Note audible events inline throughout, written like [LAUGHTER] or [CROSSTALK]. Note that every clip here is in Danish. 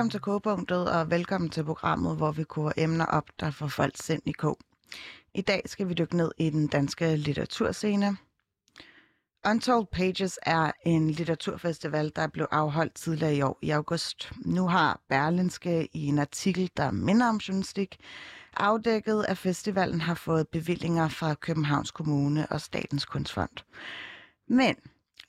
Velkommen til K-punktet, og velkommen til programmet, hvor vi koger emner op, der får folk sendt i K. I dag skal vi dykke ned i den danske litteraturscene. Untold Pages er en litteraturfestival, der blev afholdt tidligere i år i august. Nu har Berlinske i en artikel, der minder om journalistik, afdækket, at festivalen har fået bevillinger fra Københavns Kommune og Statens Kunstfond. Men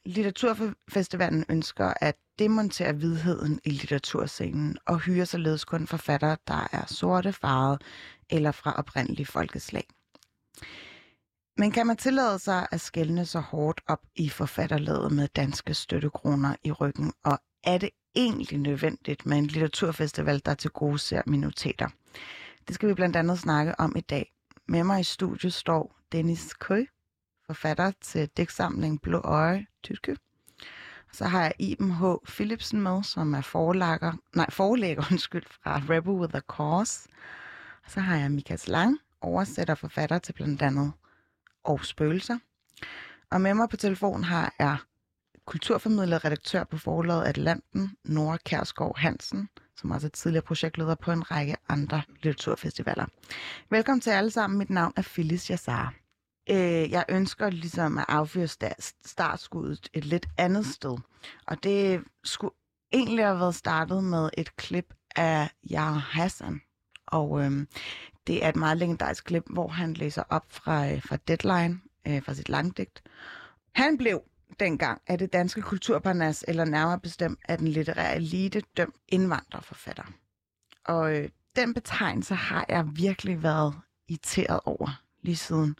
Litteraturfestivalen ønsker at demontere vidheden i litteraturscenen og hyre således kun forfattere, der er sorte, farvede eller fra oprindelige folkeslag. Men kan man tillade sig at skælne så hårdt op i forfatterlaget med danske støttekroner i ryggen, og er det egentlig nødvendigt med en litteraturfestival, der til gode ser minoriteter? Det skal vi blandt andet snakke om i dag. Med mig i studiet står Dennis Køj, forfatter til digtsamling Blå Øje, Tyske. Så har jeg Iben H. Philipsen med, som er forlægger, nej, forlægger [LAUGHS] undskyld, fra Rebel with a Cause. Og så har jeg Mikas Lang, oversætter forfatter til blandt andet og spøgelser. Og med mig på telefon har jeg kulturformidler og redaktør på forlaget Atlanten, Nora Kærsgaard Hansen, som også er tidligere projektleder på en række andre litteraturfestivaler. Velkommen til alle sammen. Mit navn er Phyllis Jassar. Øh, jeg ønsker ligesom at affyre startskuddet et lidt andet sted. Og det skulle egentlig have været startet med et klip af Jar Hassan. Og øhm, det er et meget legendarisk klip, hvor han læser op fra, øh, fra Deadline, øh, fra sit langdigt. Han blev dengang af det danske kulturparnas, eller nærmere bestemt af den litterære elite, dømt indvandrerforfatter. Og øh, den betegnelse har jeg virkelig været irriteret over lige siden.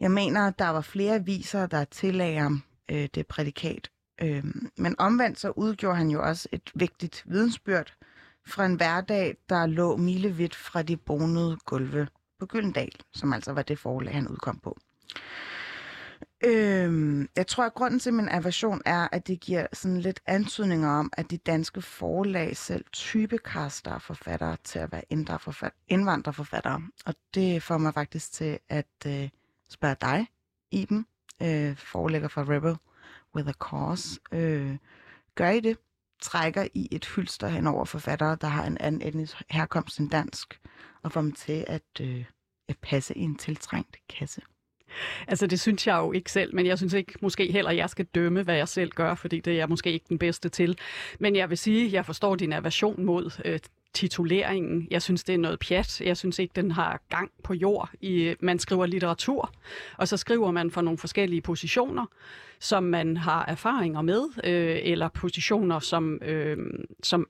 Jeg mener, at der var flere viser, der tillagde ham øh, det prædikat. Øh, men omvendt så udgjorde han jo også et vigtigt vidensbyrd fra en hverdag, der lå milevidt fra de bonede gulve på Gyldendal, som altså var det forlag, han udkom på. Øhm, jeg tror, at grunden til min aversion er, at det giver sådan lidt antydninger om, at de danske forlag selv typekaster forfattere til at være indvandrerforfattere. Og det får mig faktisk til at øh, spørge dig, Iben, øh, forelægger for Rebel with a Cause. Øh, gør I det? Trækker I et hylster hen over forfattere, der har en anden etnisk herkomst end dansk, og får dem til at, øh, at passe i en tiltrængt kasse? Altså det synes jeg jo ikke selv, men jeg synes ikke måske heller, at jeg skal dømme, hvad jeg selv gør, fordi det er jeg måske ikke den bedste til. Men jeg vil sige, at jeg forstår din aversion mod øh, tituleringen. Jeg synes, det er noget pjat. Jeg synes ikke, den har gang på jord. I, man skriver litteratur, og så skriver man for nogle forskellige positioner, som man har erfaringer med, øh, eller positioner, som, øh, som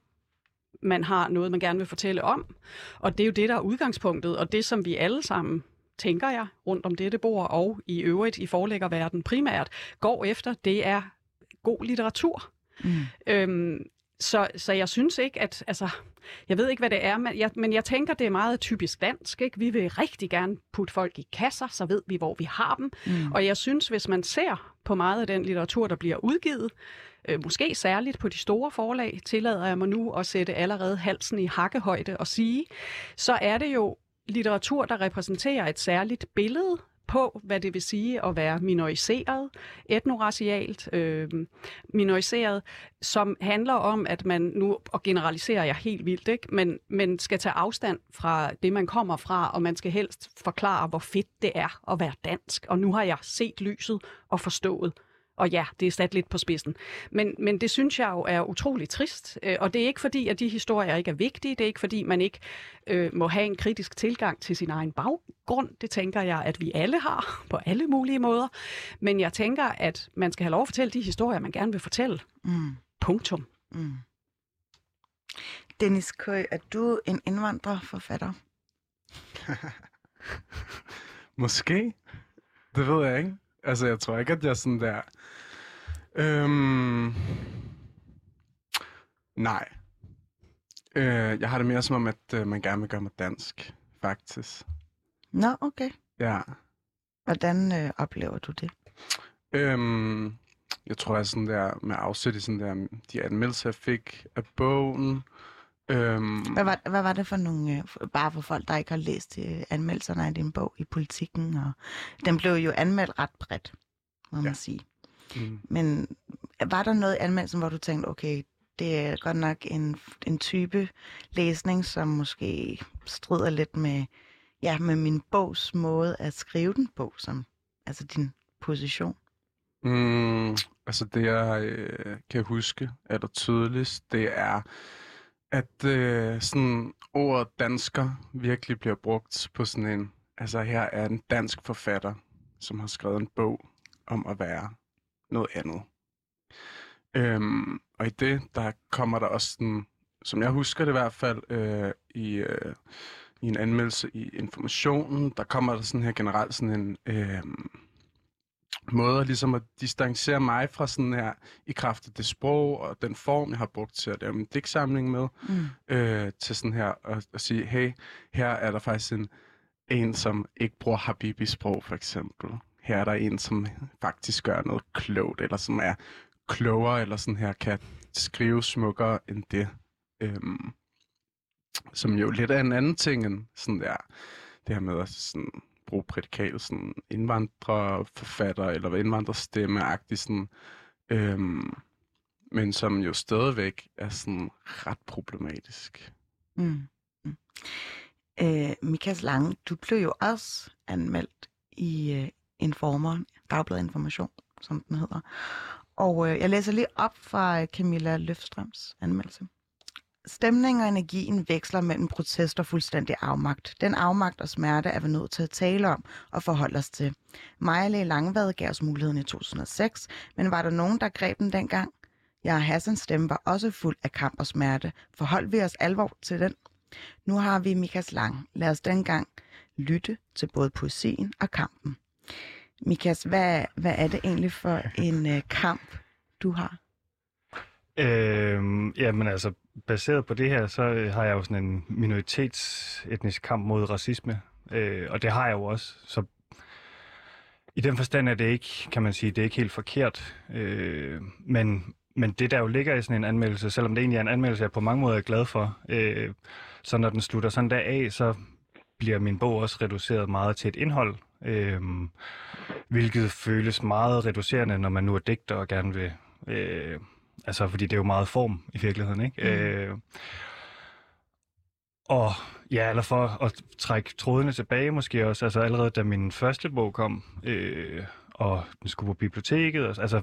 man har noget, man gerne vil fortælle om. Og det er jo det, der er udgangspunktet, og det, som vi alle sammen tænker jeg, rundt om dette bord, og i øvrigt i forlæggerverden primært, går efter, det er god litteratur. Mm. Øhm, så, så jeg synes ikke, at... Altså, jeg ved ikke, hvad det er, men jeg, men jeg tænker, det er meget typisk dansk. Ikke? Vi vil rigtig gerne putte folk i kasser, så ved vi, hvor vi har dem. Mm. Og jeg synes, hvis man ser på meget af den litteratur, der bliver udgivet, øh, måske særligt på de store forlag, tillader jeg mig nu at sætte allerede halsen i hakkehøjde og sige, så er det jo litteratur, der repræsenterer et særligt billede på, hvad det vil sige at være minoriseret, etnoracialt øh, minoriseret, som handler om, at man nu, og generaliserer jeg helt vildt, ikke? Men, men skal tage afstand fra det, man kommer fra, og man skal helst forklare, hvor fedt det er at være dansk. Og nu har jeg set lyset og forstået, og ja, det er sat lidt på spidsen. Men, men det synes jeg jo er utrolig trist. Øh, og det er ikke fordi, at de historier ikke er vigtige. Det er ikke fordi, man ikke øh, må have en kritisk tilgang til sin egen baggrund. Det tænker jeg, at vi alle har [LAUGHS] på alle mulige måder. Men jeg tænker, at man skal have lov at fortælle de historier, man gerne vil fortælle. Mm. Punktum. Mm. Dennis Køj, er du en indvandrerforfatter? [LAUGHS] Måske. Det ved jeg ikke. Altså, jeg tror ikke, at jeg sådan der... Øhm... Nej. Øh, jeg har det mere som om, at øh, man gerne vil gøre mig dansk, faktisk. Nå, okay. Ja. Hvordan øh, oplever du det? Øhm, jeg tror, jeg sådan der med afsæt i sådan der, de anmeldelser, jeg fik af bogen, Øhm, hvad, var, hvad var det for nogle, øh, bare for folk, der ikke har læst øh, anmeldelserne af din bog i politikken? Og, den blev jo anmeldt ret bredt, må man ja. sige. Mm. Men var der noget i anmeldelsen, hvor du tænkte, okay, det er godt nok en, en type læsning, som måske strider lidt med, ja, med min bogs måde at skrive den på, som altså din position. Mm, altså det, jeg øh, kan huske er der tydeligst, det er, at øh, sådan ordet dansker virkelig bliver brugt på sådan en... Altså her er en dansk forfatter, som har skrevet en bog om at være noget andet. Øhm, og i det, der kommer der også sådan, som jeg husker det i hvert fald, øh, i, øh, i en anmeldelse i Informationen, der kommer der sådan her generelt sådan en øh, måde ligesom at distancere mig fra sådan her, i kraft af det sprog og den form, jeg har brugt til at lave min digtsamling med, mm. øh, til sådan her at, at sige, hey, her er der faktisk en, en, som ikke bruger Habibi-sprog, for eksempel. Her er der en, som faktisk gør noget klogt, eller som er klogere, eller sådan her kan skrive smukkere end det. Øhm, som jo lidt er en anden ting end sådan der, det her med at sådan bruge prædikatet sådan indvandrerforfatter eller indvandrerstemmeagtigt sådan, øhm, men som jo stadigvæk er sådan ret problematisk. Mm. Mm. Øh, Mikas Lange, du blev jo også anmeldt i øh, Informer, Dagbladet Information, som den hedder. Og øh, jeg læser lige op fra øh, Camilla Løfstrøms anmeldelse. Stemningen og energien veksler mellem protest og fuldstændig afmagt. Den afmagt og smerte er vi nødt til at tale om og forholde os til. Maja Langvad gav os muligheden i 2006, men var der nogen, der greb den dengang? Ja, Hassans stemme var også fuld af kamp og smerte. Forholdt vi os alvor til den? Nu har vi Mikas Lang. Lad os dengang lytte til både poesien og kampen. Mikas, hvad, hvad er det egentlig for [LAUGHS] en øh, kamp, du har? Øhm, jamen altså, baseret på det her, så øh, har jeg jo sådan en minoritetsetnisk kamp mod racisme. Øh, og det har jeg jo også. Så i den forstand er det ikke, kan man sige, det er ikke helt forkert. Øh, men, men det, der jo ligger i sådan en anmeldelse, selvom det egentlig er en anmeldelse, jeg på mange måder er glad for, øh, så når den slutter sådan der af, så bliver min bog også reduceret meget til et indhold. Øh, hvilket føles meget reducerende, når man nu er digter og gerne vil... Øh, altså, fordi det er jo meget form i virkeligheden, ikke? Mm. Øh, og ja, eller for at trække trådene tilbage måske også, altså allerede da min første bog kom, øh, og den skulle på biblioteket, altså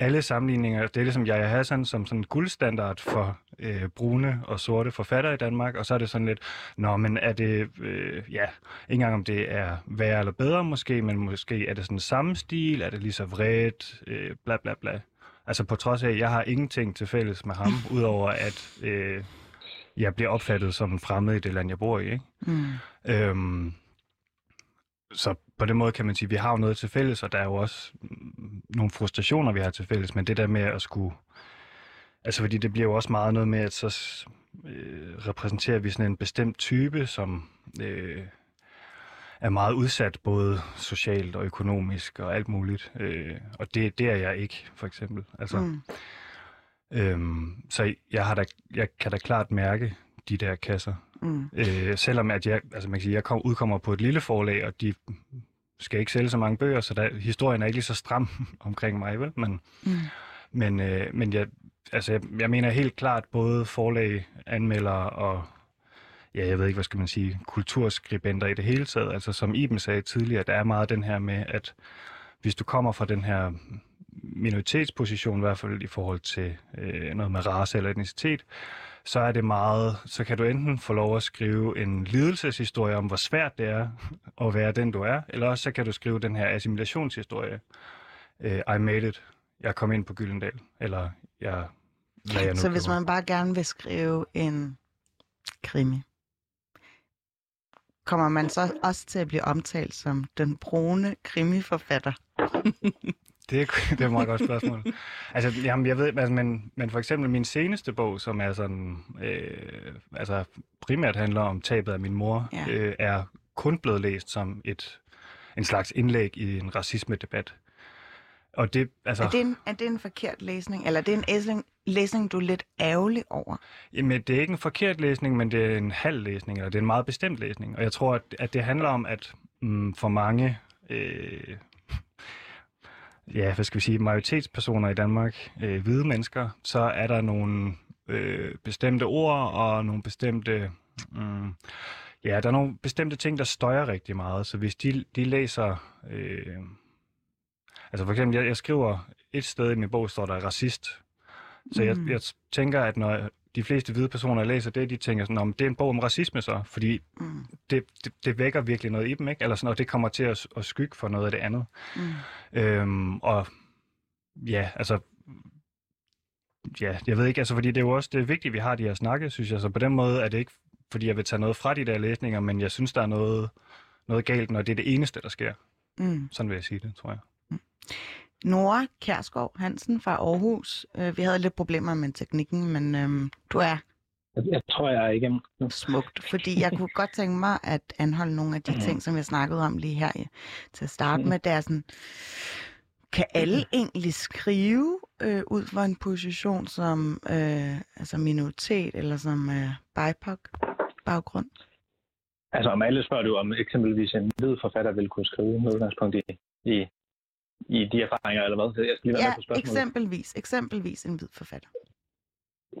alle sammenligninger, det er ligesom Jaja Hassan som sådan guldstandard for øh, brune og sorte forfattere i Danmark, og så er det sådan lidt, nå, men er det, øh, ja, ikke engang om det er værre eller bedre måske, men måske er det sådan samme stil, er det lige så vredt, øh, bla bla bla. Altså på trods af, at jeg har ingenting til fælles med ham, [LAUGHS] udover at øh, jeg bliver opfattet som fremmed i det land, jeg bor i, ikke? Mm. Øhm, så på den måde kan man sige, at vi har jo noget til fælles, og der er jo også nogle frustrationer, vi har til fælles, men det der med at skulle... Altså fordi det bliver jo også meget noget med, at så øh, repræsenterer vi sådan en bestemt type, som øh, er meget udsat både socialt og økonomisk og alt muligt. Øh, og det, det er jeg ikke, for eksempel. Altså, mm. øhm, så jeg, har da, jeg kan da klart mærke de der kasser. Mm. Øh, selvom at jeg, altså man kan sige, jeg kom, udkommer på et lille forlag, og de skal ikke sælge så mange bøger, så der, historien er ikke lige så stram [LAUGHS] omkring mig, vel? Men, mm. men, øh, men jeg, altså, jeg, jeg mener helt klart, både forlag, anmeldere og ja, jeg ved ikke, hvad skal man sige, kulturskribenter i det hele taget. Altså som Iben sagde tidligere, der er meget den her med, at hvis du kommer fra den her minoritetsposition, i hvert fald i forhold til øh, noget med race eller etnicitet, så er det meget, så kan du enten få lov at skrive en lidelseshistorie om, hvor svært det er at være den, du er, eller også så kan du skrive den her assimilationshistorie. Uh, I made it. Jeg kom ind på Gyldendal. Eller jeg, hvad jeg nu Så hvis man bare gerne vil skrive en krimi, kommer man så også til at blive omtalt som den brune krimiforfatter? [LAUGHS] Det er, det er et meget godt spørgsmål. altså, jamen, jeg ved, altså, men, men for eksempel min seneste bog, som er sådan, øh, altså primært handler om tabet af min mor, ja. øh, er kun blevet læst som et, en slags indlæg i en racisme-debat. Og det, altså... er, det en, er det en forkert læsning, eller er det en læsning, du er lidt ærgerlig over? Jamen, det er ikke en forkert læsning, men det er en halv læsning, eller det er en meget bestemt læsning. Og jeg tror, at, at det handler om, at mm, for mange øh, ja, hvad skal vi sige, majoritetspersoner i Danmark, øh, hvide mennesker, så er der nogle øh, bestemte ord og nogle bestemte... Mm, ja, der er nogle bestemte ting, der støjer rigtig meget. Så hvis de, de læser... Øh, altså for eksempel, jeg, jeg skriver et sted i min bog, står der racist. Så mm. jeg, jeg tænker, at når de fleste hvide personer læser det, de tænker sådan, om det er en bog om racisme så, fordi mm. det, det, det vækker virkelig noget i dem, ikke? Eller sådan, og det kommer til at, at skygge for noget af det andet. Mm. Øhm, og ja, altså, ja, jeg ved ikke, altså, fordi det er jo også det er vigtigt, at vi har de her snakke, synes jeg, så på den måde er det ikke, fordi jeg vil tage noget fra de der læsninger, men jeg synes, der er noget, noget galt, når det er det eneste, der sker. Mm. Sådan vil jeg sige det, tror jeg. Mm. Nora Kærskov Hansen fra Aarhus. Øh, vi havde lidt problemer med teknikken, men øhm, du er jeg tror, jeg er igennem. Smukt, fordi jeg kunne godt tænke mig at anholde nogle af de mm. ting, som jeg snakkede om lige her til at starte mm. med. Det er sådan, kan alle mm. egentlig skrive øh, ud fra en position som øh, altså minoritet eller som øh, BIPOC-baggrund? Altså om alle spørger du, om eksempelvis en hvid forfatter vil kunne skrive med udgangspunkt i, i i de erfaringer, eller hvad? Jeg skal lige være ja, med på eksempelvis, eksempelvis en hvid forfatter.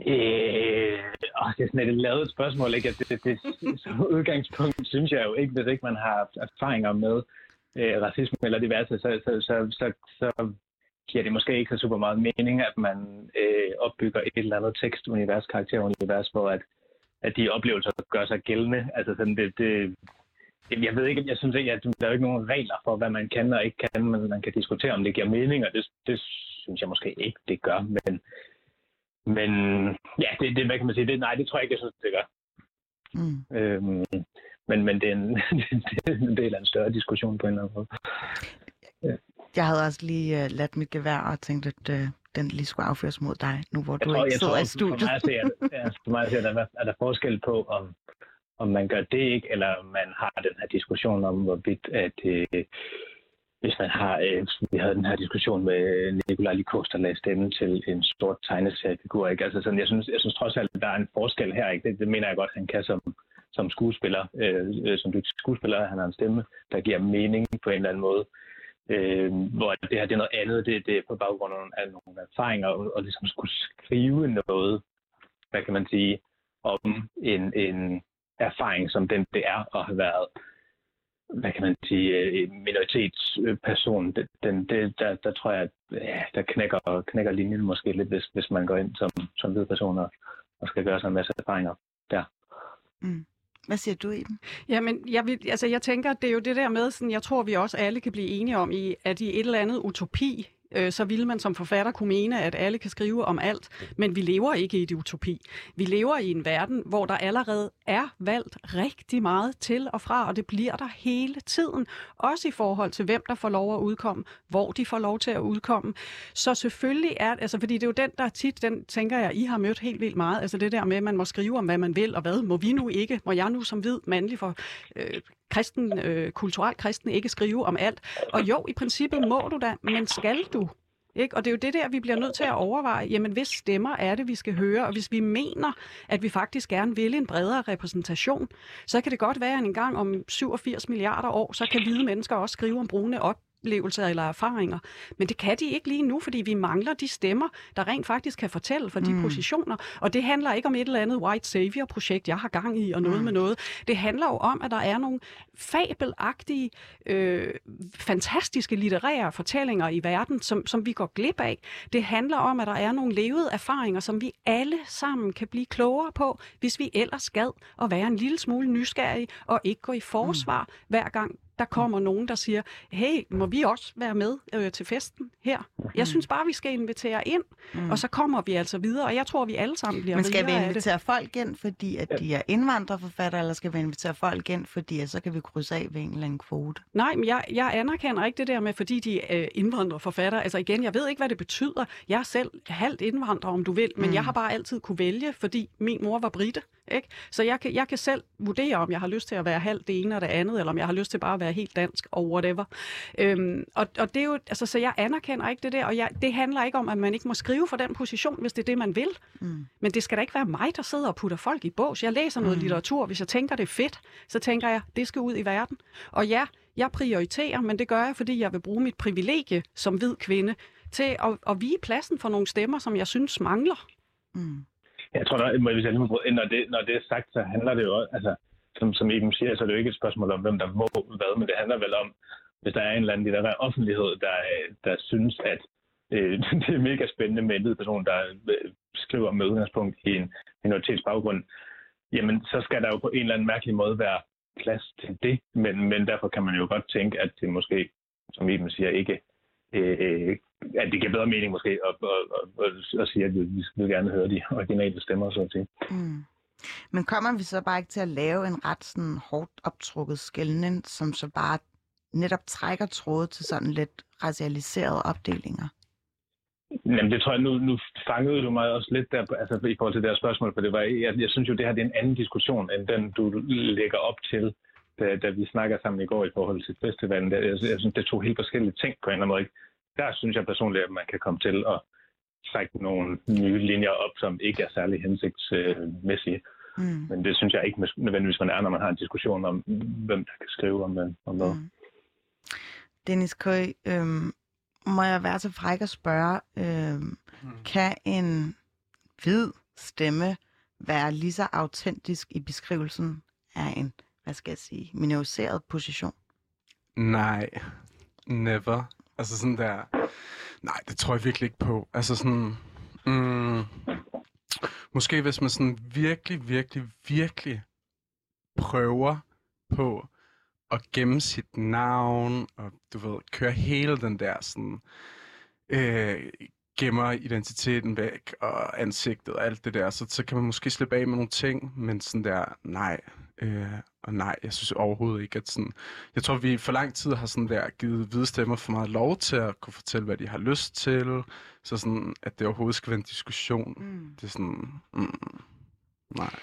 Øh, åh, det er sådan et lavet spørgsmål, ikke? Det, det, det, som udgangspunkt synes jeg jo ikke, hvis ikke man har erfaringer med øh, racisme eller diverse, så, så, så, så, så giver det måske ikke så super meget mening, at man øh, opbygger et eller andet tekstunivers, karakterunivers, hvor at, at de oplevelser gør sig gældende. Altså sådan, det, det, jeg ved ikke, jeg synes ikke, at der er ikke nogen regler for, hvad man kan og ikke kan, men man kan diskutere, om det giver mening, og det, det synes jeg måske ikke, det gør. Men, men ja, det, det, hvad kan man sige? Det, nej, det tror jeg ikke, jeg synes, det gør. Mm. Øhm, men, men det, er en, [LAUGHS] det er en del af en større diskussion på en eller anden måde. Ja. Jeg havde også lige uh, ladt mit gevær og tænkt, at uh, den lige skulle afføres mod dig, nu hvor jeg du tror, ikke sidder tror, i studiet. For mig at se, at, ja, for mig at se, at der er der forskel på, om, om man gør det ikke, eller man har den her diskussion om, hvorvidt at øh, hvis man har, øh, vi havde den her diskussion med Nikolaj Likos, der lagde stemme til en stor tegneseriefigur, ikke? Altså sådan, jeg synes, jeg synes trods alt, at der er en forskel her, ikke? Det, det mener jeg godt, han kan som, som skuespiller, øh, øh som dygtig skuespiller, han har en stemme, der giver mening på en eller anden måde. Øh, hvor det her det er noget andet, det, det er på baggrund af nogle erfaringer, og, og ligesom skulle skrive noget, hvad kan man sige, om en, en, erfaring, som den det er at have været hvad kan man sige, øh, minoritetsperson, den, den, det, der, der tror jeg, at ja, der knækker, knækker linjen måske lidt, hvis, hvis man går ind som, som hvid person og, og skal gøre sig en masse erfaringer der. Mm. Hvad siger du, i den? Jamen, jeg, vil, altså, jeg tænker, det er jo det der med, sådan, jeg tror, vi også alle kan blive enige om, i, at i et eller andet utopi, øh, så ville man som forfatter kunne mene, at alle kan skrive om alt, men vi lever ikke i et utopi. Vi lever i en verden, hvor der allerede er valgt rigtig meget til og fra, og det bliver der hele tiden. Også i forhold til, hvem der får lov at udkomme, hvor de får lov til at udkomme. Så selvfølgelig er altså fordi det er jo den, der tit, den tænker jeg, I har mødt helt vildt meget, altså det der med, at man må skrive om, hvad man vil, og hvad må vi nu ikke, må jeg nu som hvid mandlig for øh, kristen, øh, kulturelt kristen ikke skrive om alt. Og jo, i princippet må du da, men skal du? Ikke? Og det er jo det der, vi bliver nødt til at overveje. Jamen, hvis stemmer er det, vi skal høre? Og hvis vi mener, at vi faktisk gerne vil en bredere repræsentation, så kan det godt være, at en gang om 87 milliarder år, så kan hvide mennesker også skrive om brune op oplevelser eller erfaringer. Men det kan de ikke lige nu, fordi vi mangler de stemmer, der rent faktisk kan fortælle for de mm. positioner. Og det handler ikke om et eller andet white savior-projekt, jeg har gang i, og noget mm. med noget. Det handler jo om, at der er nogle fabelagtige, øh, fantastiske litterære fortællinger i verden, som, som vi går glip af. Det handler om, at der er nogle levede erfaringer, som vi alle sammen kan blive klogere på, hvis vi ellers skal at være en lille smule nysgerrige og ikke gå i forsvar mm. hver gang der kommer nogen, der siger, hey, må vi også være med øh, til festen her? Jeg mhm. synes bare, vi skal invitere ind, mm. og så kommer vi altså videre, og jeg tror, vi alle sammen bliver Men skal vi invitere folk ind, fordi at de er indvandrerforfattere, eller skal vi invitere folk ind, fordi at så kan vi krydse af ved en eller anden kvote? Nej, men jeg, jeg anerkender ikke det der med, fordi de er øh, indvandrerforfattere. Altså igen, jeg ved ikke, hvad det betyder. Jeg er selv halvt indvandrer, om du vil, men mm. jeg har bare altid kunne vælge, fordi min mor var brite. Ikke? Så jeg kan, jeg kan selv vurdere, om jeg har lyst til at være halvt det ene og det andet, eller om jeg har lyst til bare at være helt dansk og whatever. Øhm, og, og det er jo, altså, så jeg anerkender ikke det der, og jeg, det handler ikke om, at man ikke må skrive for den position, hvis det er det, man vil. Mm. Men det skal da ikke være mig, der sidder og putter folk i bås. Jeg læser noget mm. litteratur, hvis jeg tænker, det er fedt, så tænker jeg, det skal ud i verden. Og ja, Jeg prioriterer, men det gør jeg, fordi jeg vil bruge mit privilegie som hvid kvinde til at, at vige pladsen for nogle stemmer, som jeg synes mangler. Mm. Jeg tror, når, hvis jeg lige må når det, når det er sagt, så handler det jo også, altså, som, som Iben siger, så er det jo ikke et spørgsmål om, hvem der må hvad, men det handler vel om, hvis der er en eller anden litterær offentlighed, der, der synes, at øh, [LAUGHS] det er mega spændende med en person, der øh, skriver med udgangspunkt i en minoritetsbaggrund, jamen så skal der jo på en eller anden mærkelig måde være plads til det, men, men derfor kan man jo godt tænke, at det måske, som Iben siger, ikke øh, at det giver bedre mening måske at, at, at, at sige, at vi, vi vil gerne høre de originale stemmer, så at sige. Mm. Men kommer vi så bare ikke til at lave en ret sådan hårdt optrukket skældning, som så bare netop trækker tråde til sådan lidt racialiserede opdelinger? Jamen, det tror jeg, nu, nu fangede du mig også lidt der, altså i forhold til det her spørgsmål, for det var, jeg, jeg synes jo, det her det er en anden diskussion, end den, du lægger op til, da, da vi snakker sammen i går i forhold til festivalen. Jeg, jeg, jeg synes, det er to helt forskellige ting på en eller anden måde. Der synes jeg personligt, at man kan komme til at trække nogle nye linjer op, som ikke er særlig hensigtsmæssige. Mm. Men det synes jeg ikke nødvendigvis, man er, når man har en diskussion om, hvem der kan skrive om, om noget. Mm. Dennis Køj, øhm, må jeg være så fræk at spørge, øhm, mm. kan en hvid stemme være lige så autentisk i beskrivelsen af en, hvad skal jeg sige, minoriseret position? Nej, never. Altså sådan der, nej, det tror jeg virkelig ikke på. Altså sådan, mm, måske hvis man sådan virkelig, virkelig, virkelig prøver på at gemme sit navn, og du ved, køre hele den der sådan, øh, gemmer identiteten væk, og ansigtet og alt det der, så, så kan man måske slippe af med nogle ting, men sådan der, nej, øh, og nej, jeg synes overhovedet ikke, at sådan... Jeg tror, vi for lang tid har sådan der givet hvide stemmer for meget lov til at kunne fortælle, hvad de har lyst til. Så sådan, at det overhovedet skal være en diskussion. Mm. Det er sådan... Mm, nej.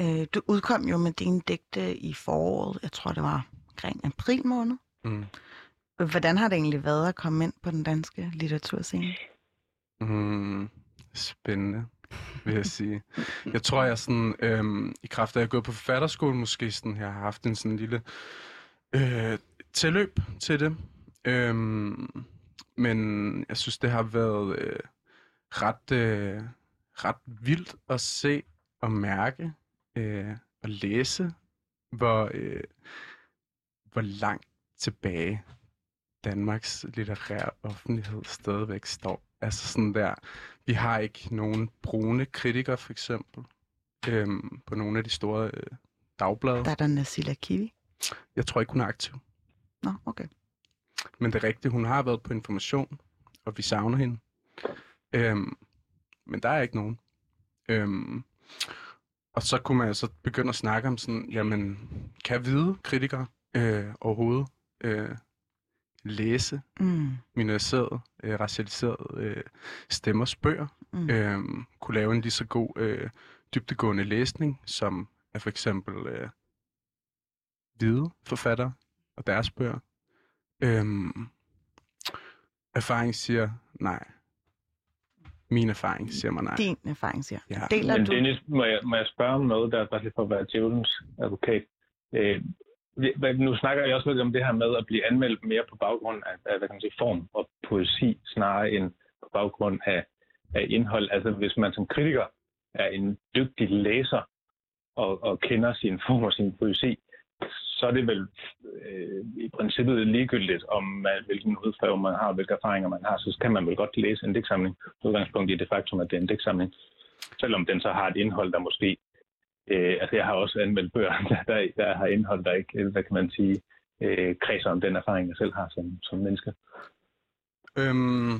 Øh, du udkom jo med dine digte i foråret. Jeg tror, det var omkring april måned. Mm. Hvordan har det egentlig været at komme ind på den danske litteraturscene? Mm, spændende vil jeg sige. Jeg tror, jeg sådan, øhm, i kraft af at jeg er gået på forfatterskolen, måske sådan, jeg har haft en sådan lille øh, tilløb til det. Øhm, men jeg synes, det har været øh, ret, øh, ret vildt at se og mærke øh, og læse, hvor, øh, hvor langt tilbage Danmarks litterære offentlighed stadigvæk står. Altså sådan der, vi har ikke nogen brune kritikere, for eksempel, øhm, på nogle af de store øh, dagblade. Der er der Nasila Kiwi. Jeg tror ikke, hun er aktiv. Nå, okay. Men det er rigtigt, hun har været på information, og vi savner hende. Øhm, men der er ikke nogen. Øhm, og så kunne man så begynde at snakke om sådan, jamen, kan hvide kritikere øh, overhovedet øh, læse mm. minoriserede, øh, racialiserede øh, stemmers bøger, mm. øh, kunne lave en lige så god øh, dybtegående læsning, som er for eksempel øh, hvide forfattere og deres bøger. Øh, erfaring siger nej. Min erfaring siger mig nej. Din erfaring siger. Ja. Deler Men Dennis, må jeg, må jeg spørge om noget, der bare lige for at være djævelens advokat? Øh, nu snakker jeg også lidt om det her med at blive anmeldt mere på baggrund af, af hvad kan man sige, form og poesi, snarere end på baggrund af, af indhold. Altså hvis man som kritiker er en dygtig læser og, og kender sin form og sin poesi, så er det vel øh, i princippet ligegyldigt, om man, hvilken udfærd man har, hvilke erfaringer man har, så kan man vel godt læse en digtsamling. Udgangspunkt i det faktum, at det er en digtsamling. Selvom den så har et indhold, der måske Øh, altså jeg har også anmeldt bøger, [LAUGHS] der, der, der har indhold, der ikke, hvad kan man sige, øh, kredser om den erfaring, jeg selv har som, som menneske. Øhm,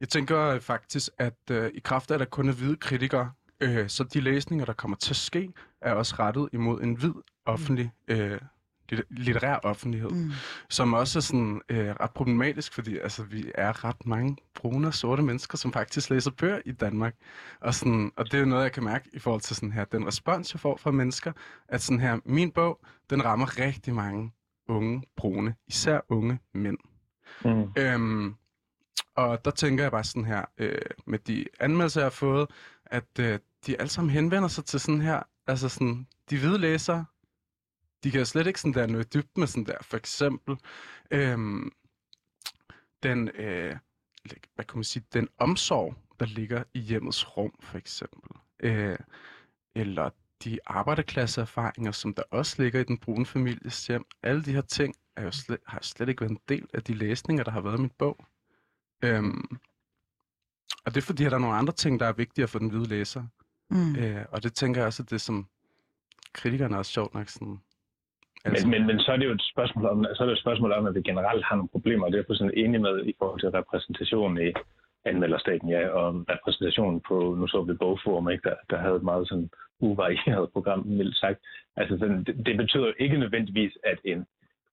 jeg tænker faktisk, at øh, i kraft af, at der kun er hvide kritikere, øh, så de læsninger, der kommer til at ske, er også rettet imod en hvid offentlig øh, litterær offentlighed, mm. som også er sådan øh, ret problematisk, fordi altså, vi er ret mange brune og sorte mennesker, som faktisk læser bøger i Danmark. Og, sådan, og det er jo noget, jeg kan mærke i forhold til sådan her, den respons, jeg får fra mennesker, at sådan her, min bog, den rammer rigtig mange unge brune, især unge mænd. Mm. Øhm, og der tænker jeg bare sådan her, øh, med de anmeldelser, jeg har fået, at øh, de alle sammen henvender sig til sådan her, altså sådan, de hvide læsere, de kan slet ikke sådan der nå i dybden med sådan der. For eksempel, øhm, den, øh, hvad kan man sige, den omsorg, der ligger i hjemmets rum, for eksempel. Øh, eller de arbejderklasseerfaringer, som der også ligger i den brune families hjem. Alle de her ting er jo slet, har slet ikke været en del af de læsninger, der har været i min bog. Øhm, og det er fordi, at der er nogle andre ting, der er vigtigere for den hvide læser. Mm. Øh, og det tænker jeg også, at det som kritikerne også sjovt nok sådan... Men, men, men så er det jo et spørgsmål om, så er det et spørgsmål om, at vi generelt har nogle problemer, og det er jeg fuldstændig enig med i forhold til repræsentation i anmelderstaten, ja, og repræsentation på, nu så vi bogforum, ikke, der, der havde et meget sådan uvarieret program, mildt sagt. Altså sådan, det, det betyder jo ikke nødvendigvis, at en,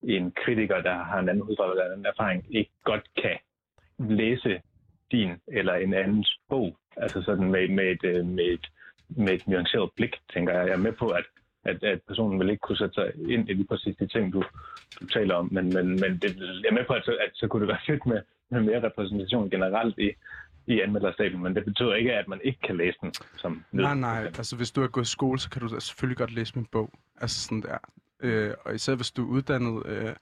en kritiker, der har en anden udfordring eller en anden erfaring, ikke godt kan læse din eller en andens bog. Altså sådan med, med, et, øh, med, et, med et nuanceret blik, tænker jeg. Jeg er med på, at, at, at personen vil ikke kunne sætte sig ind i lige præcis de ting, du, du taler om. Men, men, men det, jeg er med på, at, så, at så kunne det være fedt med, med mere repræsentation generelt i, i anmelderstaben, men det betyder ikke, at man ikke kan læse den som nød. Nej, nej. Altså, hvis du har gået i skole, så kan du selvfølgelig godt læse min bog. Altså sådan der. Øh, og især hvis du er uddannet øh,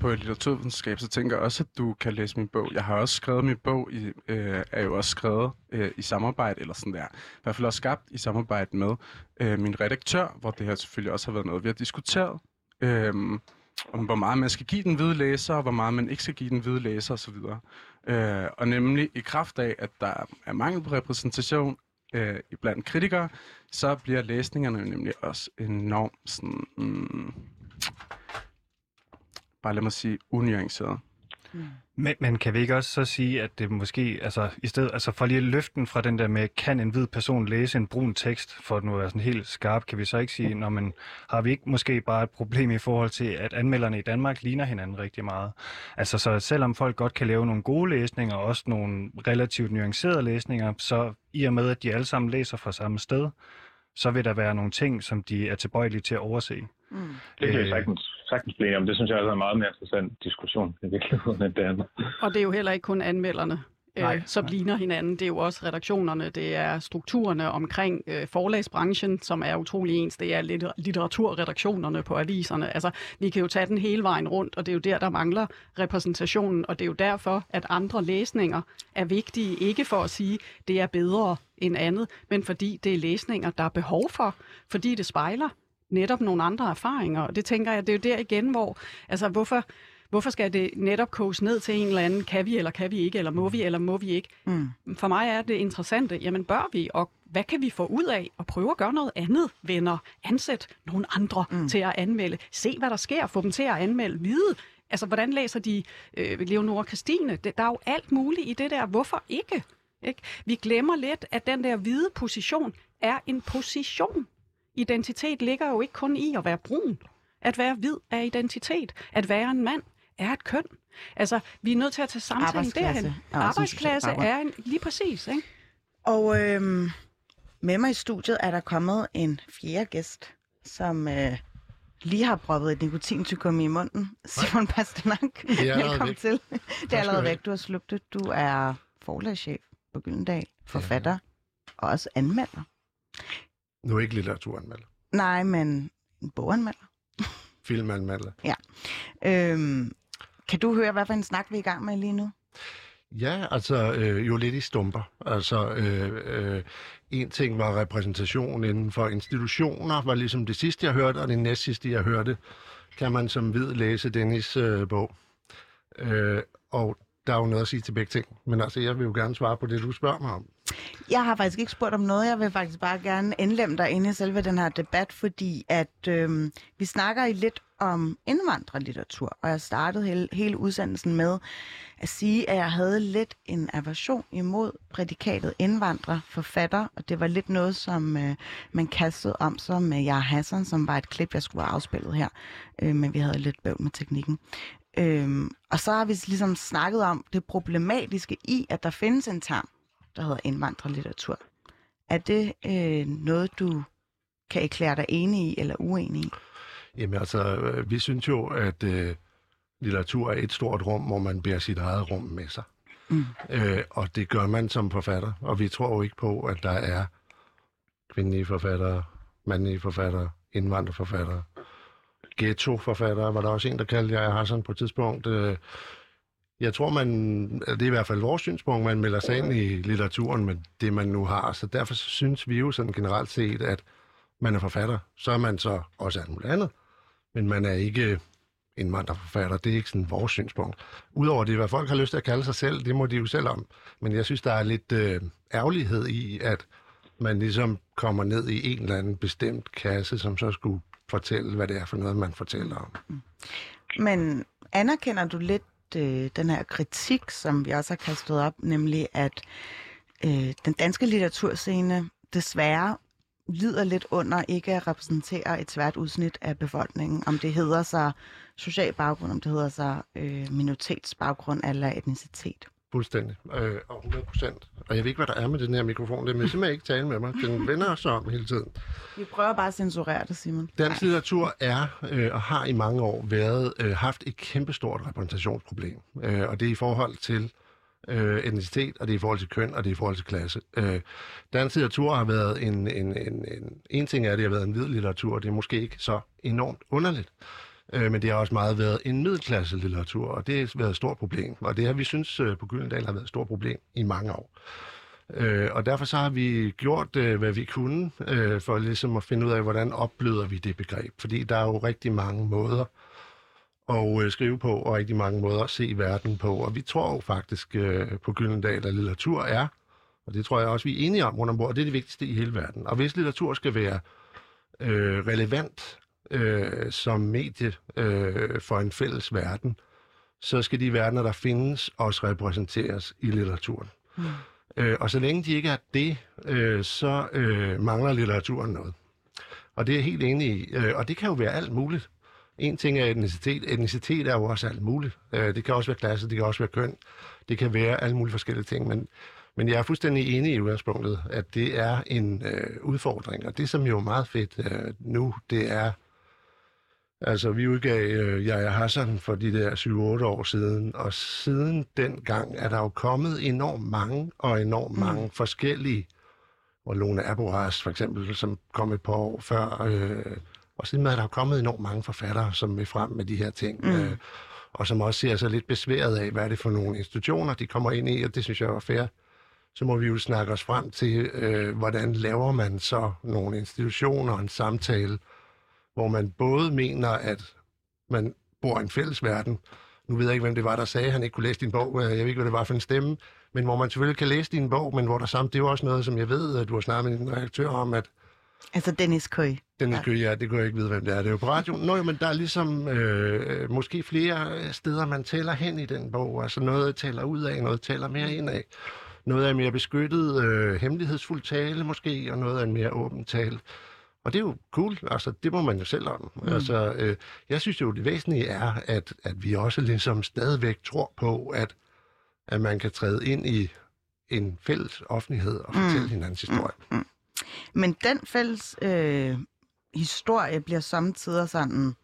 på litteraturvidenskab, så tænker jeg også, at du kan læse min bog. Jeg har også skrevet min bog, i, øh, er jo også skrevet øh, i samarbejde, eller sådan der. I hvert fald også skabt i samarbejde med øh, min redaktør, hvor det her selvfølgelig også har været noget, vi har diskuteret. Øh, om hvor meget man skal give den hvide læser, og hvor meget man ikke skal give den hvide læser osv. Øh, og nemlig i kraft af, at der er mangel på repræsentation øh, blandt kritikere, så bliver læsningerne nemlig også enormt sådan, mm, bare lad mig sige, unuanceret. Men, men kan vi ikke også så sige, at det måske, altså i stedet, altså for lige at løfte den fra den der med, kan en hvid person læse en brun tekst, for at nu er sådan helt skarp, kan vi så ikke sige, når man har vi ikke måske bare et problem i forhold til, at anmelderne i Danmark ligner hinanden rigtig meget? Altså så selvom folk godt kan lave nogle gode læsninger, og også nogle relativt nuancerede læsninger, så i og med, at de alle sammen læser fra samme sted, så vil der være nogle ting, som de er tilbøjelige til at overse. Mm. Det kan Øh. sagtens, sagtens blive om. Det synes jeg også er en meget mere interessant diskussion i virkeligheden end det andet. Og det er jo heller ikke kun anmelderne, Nej, øh, som nej. ligner hinanden. Det er jo også redaktionerne, det er strukturerne omkring øh, forlagsbranchen, som er utrolig ens. Det er litter- litteraturredaktionerne på aviserne. Altså, vi kan jo tage den hele vejen rundt, og det er jo der, der mangler repræsentationen. Og det er jo derfor, at andre læsninger er vigtige. Ikke for at sige, det er bedre end andet, men fordi det er læsninger, der er behov for. Fordi det spejler netop nogle andre erfaringer. Og det tænker jeg, det er jo der igen, hvor, altså hvorfor, hvorfor skal det netop koges ned til en eller anden, kan vi eller kan vi ikke, eller må vi eller må vi ikke? Mm. For mig er det interessante, jamen bør vi, og hvad kan vi få ud af at prøve at gøre noget andet, venner? Ansæt nogle andre mm. til at anmelde. Se, hvad der sker. Få dem til at anmelde. Vide, altså hvordan læser de øh, Leonora Christine? Det, der er jo alt muligt i det der. Hvorfor ikke? ikke? Vi glemmer lidt, at den der hvide position er en position. Identitet ligger jo ikke kun i at være brun. At være hvid er identitet. At være en mand er et køn. Altså, vi er nødt til at tage samtalen Arbejdsklasse derhen. er en Arbejdsklasse er en, lige præcis, ikke? Og øhm, med mig i studiet er der kommet en fjerde gæst, som øh, lige har proppet et nikotintyggummi i munden. Simon Pasternak, er velkommen væk. til. Det er allerede væk, du har slugt det. Du er forlagschef på Gyldendal, forfatter og også anmelder. Nu er ikke litteraturanmelder. Nej, men en boganmelder. [LAUGHS] Filmanmelder. Øhm, kan du høre, hvad for en snak vi er i gang med lige nu? Ja, altså øh, jo lidt i stumper. Altså øh, øh, en ting var repræsentation inden for institutioner, var ligesom det sidste, jeg hørte, og det næst sidste, jeg hørte, kan man som hvid læse Dennis øh, bog. Øh, og der er jo noget at sige til begge ting. Men altså, jeg vil jo gerne svare på det, du spørger mig om. Jeg har faktisk ikke spurgt om noget. Jeg vil faktisk bare gerne indlemme dig ind i selve den her debat, fordi at øh, vi snakker i lidt om indvandrerlitteratur, og jeg startede hele, hele udsendelsen med at sige, at jeg havde lidt en aversion imod prædikatet indvandrer, forfatter, og det var lidt noget, som øh, man kastede om sig med Jeg Hassan, som var et klip, jeg skulle have afspillet her, øh, men vi havde lidt bøvl med teknikken. Øhm, og så har vi ligesom snakket om det problematiske i, at der findes en term, der hedder indvandrerlitteratur. Er det øh, noget, du kan erklære dig enig i eller uenig i? Jamen altså, øh, vi synes jo, at øh, litteratur er et stort rum, hvor man bærer sit eget rum med sig. Mm. Øh, og det gør man som forfatter. Og vi tror jo ikke på, at der er kvindelige forfattere, mandlige forfattere, indvandrerforfattere, ghetto-forfattere, var der også en, der kaldte jeg Hassan på et tidspunkt. Øh, jeg tror, man, det er i hvert fald vores synspunkt, man melder sig ind i litteraturen med det, man nu har. Så derfor synes vi jo sådan generelt set, at man er forfatter. Så er man så også alt muligt andet. Men man er ikke indvandrerforfatter. Det er ikke sådan vores synspunkt. Udover det, hvad folk har lyst til at kalde sig selv, det må de jo selv om. Men jeg synes, der er lidt øh, ærgerlighed i, at man ligesom kommer ned i en eller anden bestemt kasse, som så skulle fortælle, hvad det er for noget, man fortæller om. Men anerkender du lidt øh, den her kritik, som vi også har kastet op, nemlig at øh, den danske litteraturscene desværre lider lidt under ikke at repræsentere et svært udsnit af befolkningen, om det hedder sig social baggrund, om det hedder sig øh, minoritetsbaggrund eller etnicitet. Fuldstændig. Øh, og 100 procent. Og jeg ved ikke, hvad der er med den her mikrofon. Det vil simpelthen ikke tale med mig. Den vender sig om hele tiden. Vi prøver bare at censurere det, Simon. Dansk litteratur er øh, og har i mange år været øh, haft et kæmpestort repræsentationsproblem. Øh, og det er i forhold til øh, etnicitet, og det er i forhold til køn, og det er i forhold til klasse. Øh, dansk litteratur har været en, en, en, en... En ting er, at det har været en hvid litteratur, og det er måske ikke så enormt underligt. Øh, men det har også meget været en middelklasse litteratur, og det har været et stort problem. Og det har vi synes øh, på Gyldendal har været et stort problem i mange år. Øh, og derfor så har vi gjort, øh, hvad vi kunne, øh, for ligesom at finde ud af, hvordan opbløder vi det begreb. Fordi der er jo rigtig mange måder at øh, skrive på, og rigtig mange måder at se verden på. Og vi tror jo faktisk øh, på Gyldendal, at litteratur er, og det tror jeg også, vi er enige om rundt om bordet, det er det vigtigste i hele verden. Og hvis litteratur skal være øh, relevant øh, som medie øh, for en fælles verden, så skal de verdener, der findes, også repræsenteres i litteraturen. Mm. Øh, og så længe de ikke er det, øh, så øh, mangler litteraturen noget. Og det er jeg helt enig i. Øh, og det kan jo være alt muligt. En ting er etnicitet. Etnicitet er jo også alt muligt. Øh, det kan også være klasse, det kan også være køn. Det kan være alle mulige forskellige ting. Men, men jeg er fuldstændig enig i udgangspunktet, at det er en øh, udfordring. Og det, som jo er meget fedt øh, nu, det er, Altså, vi udgav øh, Jaja Hassan for de der 7-8 år siden, og siden den gang er der jo kommet enormt mange og enormt mange mm. forskellige, og Lone Aboras for eksempel, som kom et par år før, øh, og siden er der jo kommet enormt mange forfattere, som vil frem med de her ting, mm. øh, og som også ser sig lidt besværet af, hvad er det for nogle institutioner, de kommer ind i, og det synes jeg var fair. Så må vi jo snakke os frem til, øh, hvordan laver man så nogle institutioner, en samtale, hvor man både mener, at man bor i en fælles verden. Nu ved jeg ikke, hvem det var, der sagde, at han ikke kunne læse din bog. Jeg ved ikke, hvad det var for en stemme. Men hvor man selvfølgelig kan læse din bog, men hvor der samt, det er jo også noget, som jeg ved, at du har snakket med din redaktør om, at Altså Dennis Køj. Dennis ja. Køj, ja, det kunne jeg ikke vide, hvem det er. Det er jo på radio. Nå, jo, men der er ligesom øh, måske flere steder, man tæller hen i den bog. Altså noget taler ud af, noget taler mere ind af. Noget er mere beskyttet, øh, hemmelighedsfuld tale måske, og noget er en mere åben tale. Og det er jo cool, altså det må man jo selv om. Mm. Altså, øh, jeg synes jo, det væsentlige er, at, at vi også ligesom stadigvæk tror på, at, at man kan træde ind i en fælles offentlighed og fortælle mm. hinandens historie. Mm. Mm. Men den fælles øh, historie bliver samtidig sådan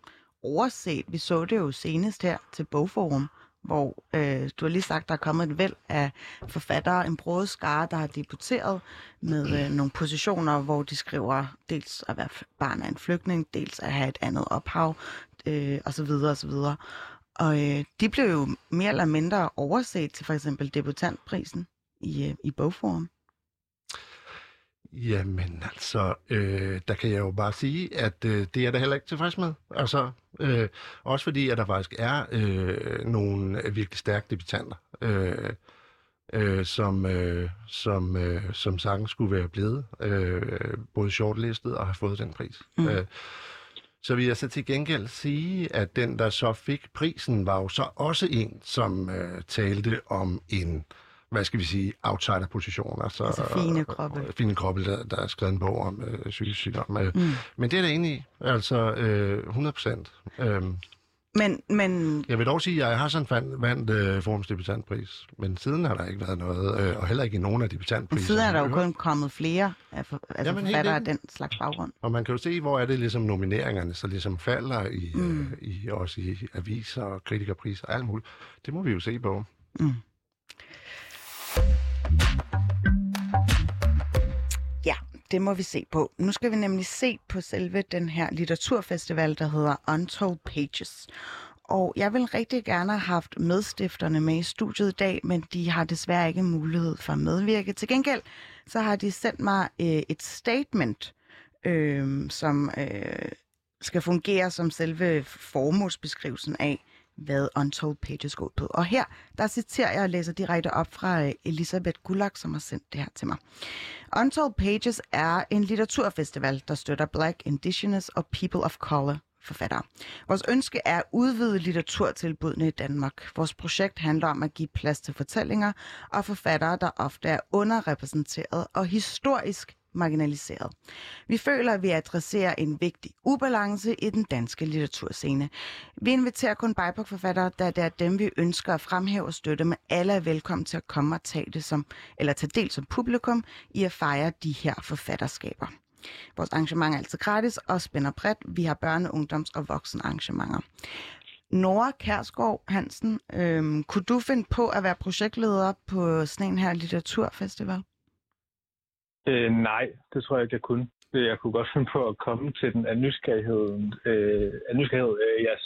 overset. Vi så det jo senest her til Bogforum, hvor øh, du har lige sagt, der er kommet et væld af forfattere, en broet skare, der har debuteret med øh, nogle positioner, hvor de skriver dels at være barn af en flygtning, dels at have et andet ophav, øh, osv. osv. Og øh, de blev jo mere eller mindre overset til for eksempel debutantprisen i, øh, i Bogforum. Jamen altså, øh, der kan jeg jo bare sige, at øh, det er der heller ikke tilfreds med. Altså, øh, også fordi, at der faktisk er øh, nogle virkelig stærke debutanter, øh, øh, som, øh, som, øh, som sagtens skulle være blevet øh, både shortlistet og har fået den pris. Mm. Øh, så vil jeg så til gengæld sige, at den, der så fik prisen, var jo så også en, som øh, talte om en øh, hvad skal vi sige, outsider-position. Altså, altså fine kroppe. Øh, fine kroppe, der, der er skrevet en bog om øh, psykisk sygdom. Øh, mm. Men det er det enig i, altså øh, 100 procent. Øh, men, men... Jeg vil dog sige, at jeg har sådan vandt, vandt øh, Forums debutantpris, men siden har der ikke været noget, øh, og heller ikke i nogen af debutantpriserne. Siden er der jo kun kommet flere af for, altså Jamen, forfattere af den slags baggrund. Og man kan jo se, hvor er det ligesom nomineringerne, så ligesom falder i, mm. øh, i også i aviser og kritikerpriser og alt muligt. Det må vi jo se på. Mm. Ja, det må vi se på. Nu skal vi nemlig se på selve den her litteraturfestival, der hedder Untold Pages. Og jeg vil rigtig gerne have haft medstifterne med i studiet i dag, men de har desværre ikke mulighed for at medvirke. Til gengæld så har de sendt mig øh, et statement, øh, som øh, skal fungere som selve formålsbeskrivelsen af, hvad Untold Pages går på. Og her, der citerer jeg og læser direkte op fra øh, Elisabeth Gulag, som har sendt det her til mig. Untold Pages er en litteraturfestival, der støtter Black, Indigenous og People of Color forfattere. Vores ønske er at udvide litteraturtilbudene i Danmark. Vores projekt handler om at give plads til fortællinger og forfattere, der ofte er underrepræsenteret og historisk marginaliseret. Vi føler, at vi adresserer en vigtig ubalance i den danske litteraturscene. Vi inviterer kun BIPOC-forfattere, da det er dem, vi ønsker at fremhæve og støtte, men alle er velkommen til at komme og tage, det som, eller tage del som publikum i at fejre de her forfatterskaber. Vores arrangement er altid gratis og spænder bredt. Vi har børne-, ungdoms- og voksenarrangementer. Nora Kærsgaard Hansen, øhm, kunne du finde på at være projektleder på sådan en her litteraturfestival? Øh, nej, det tror jeg ikke, jeg kunne. Øh, jeg kunne godt [LAUGHS] finde på at komme til den af nysgerrigheden. Øh, af nysgerrighed. Øh, jeg,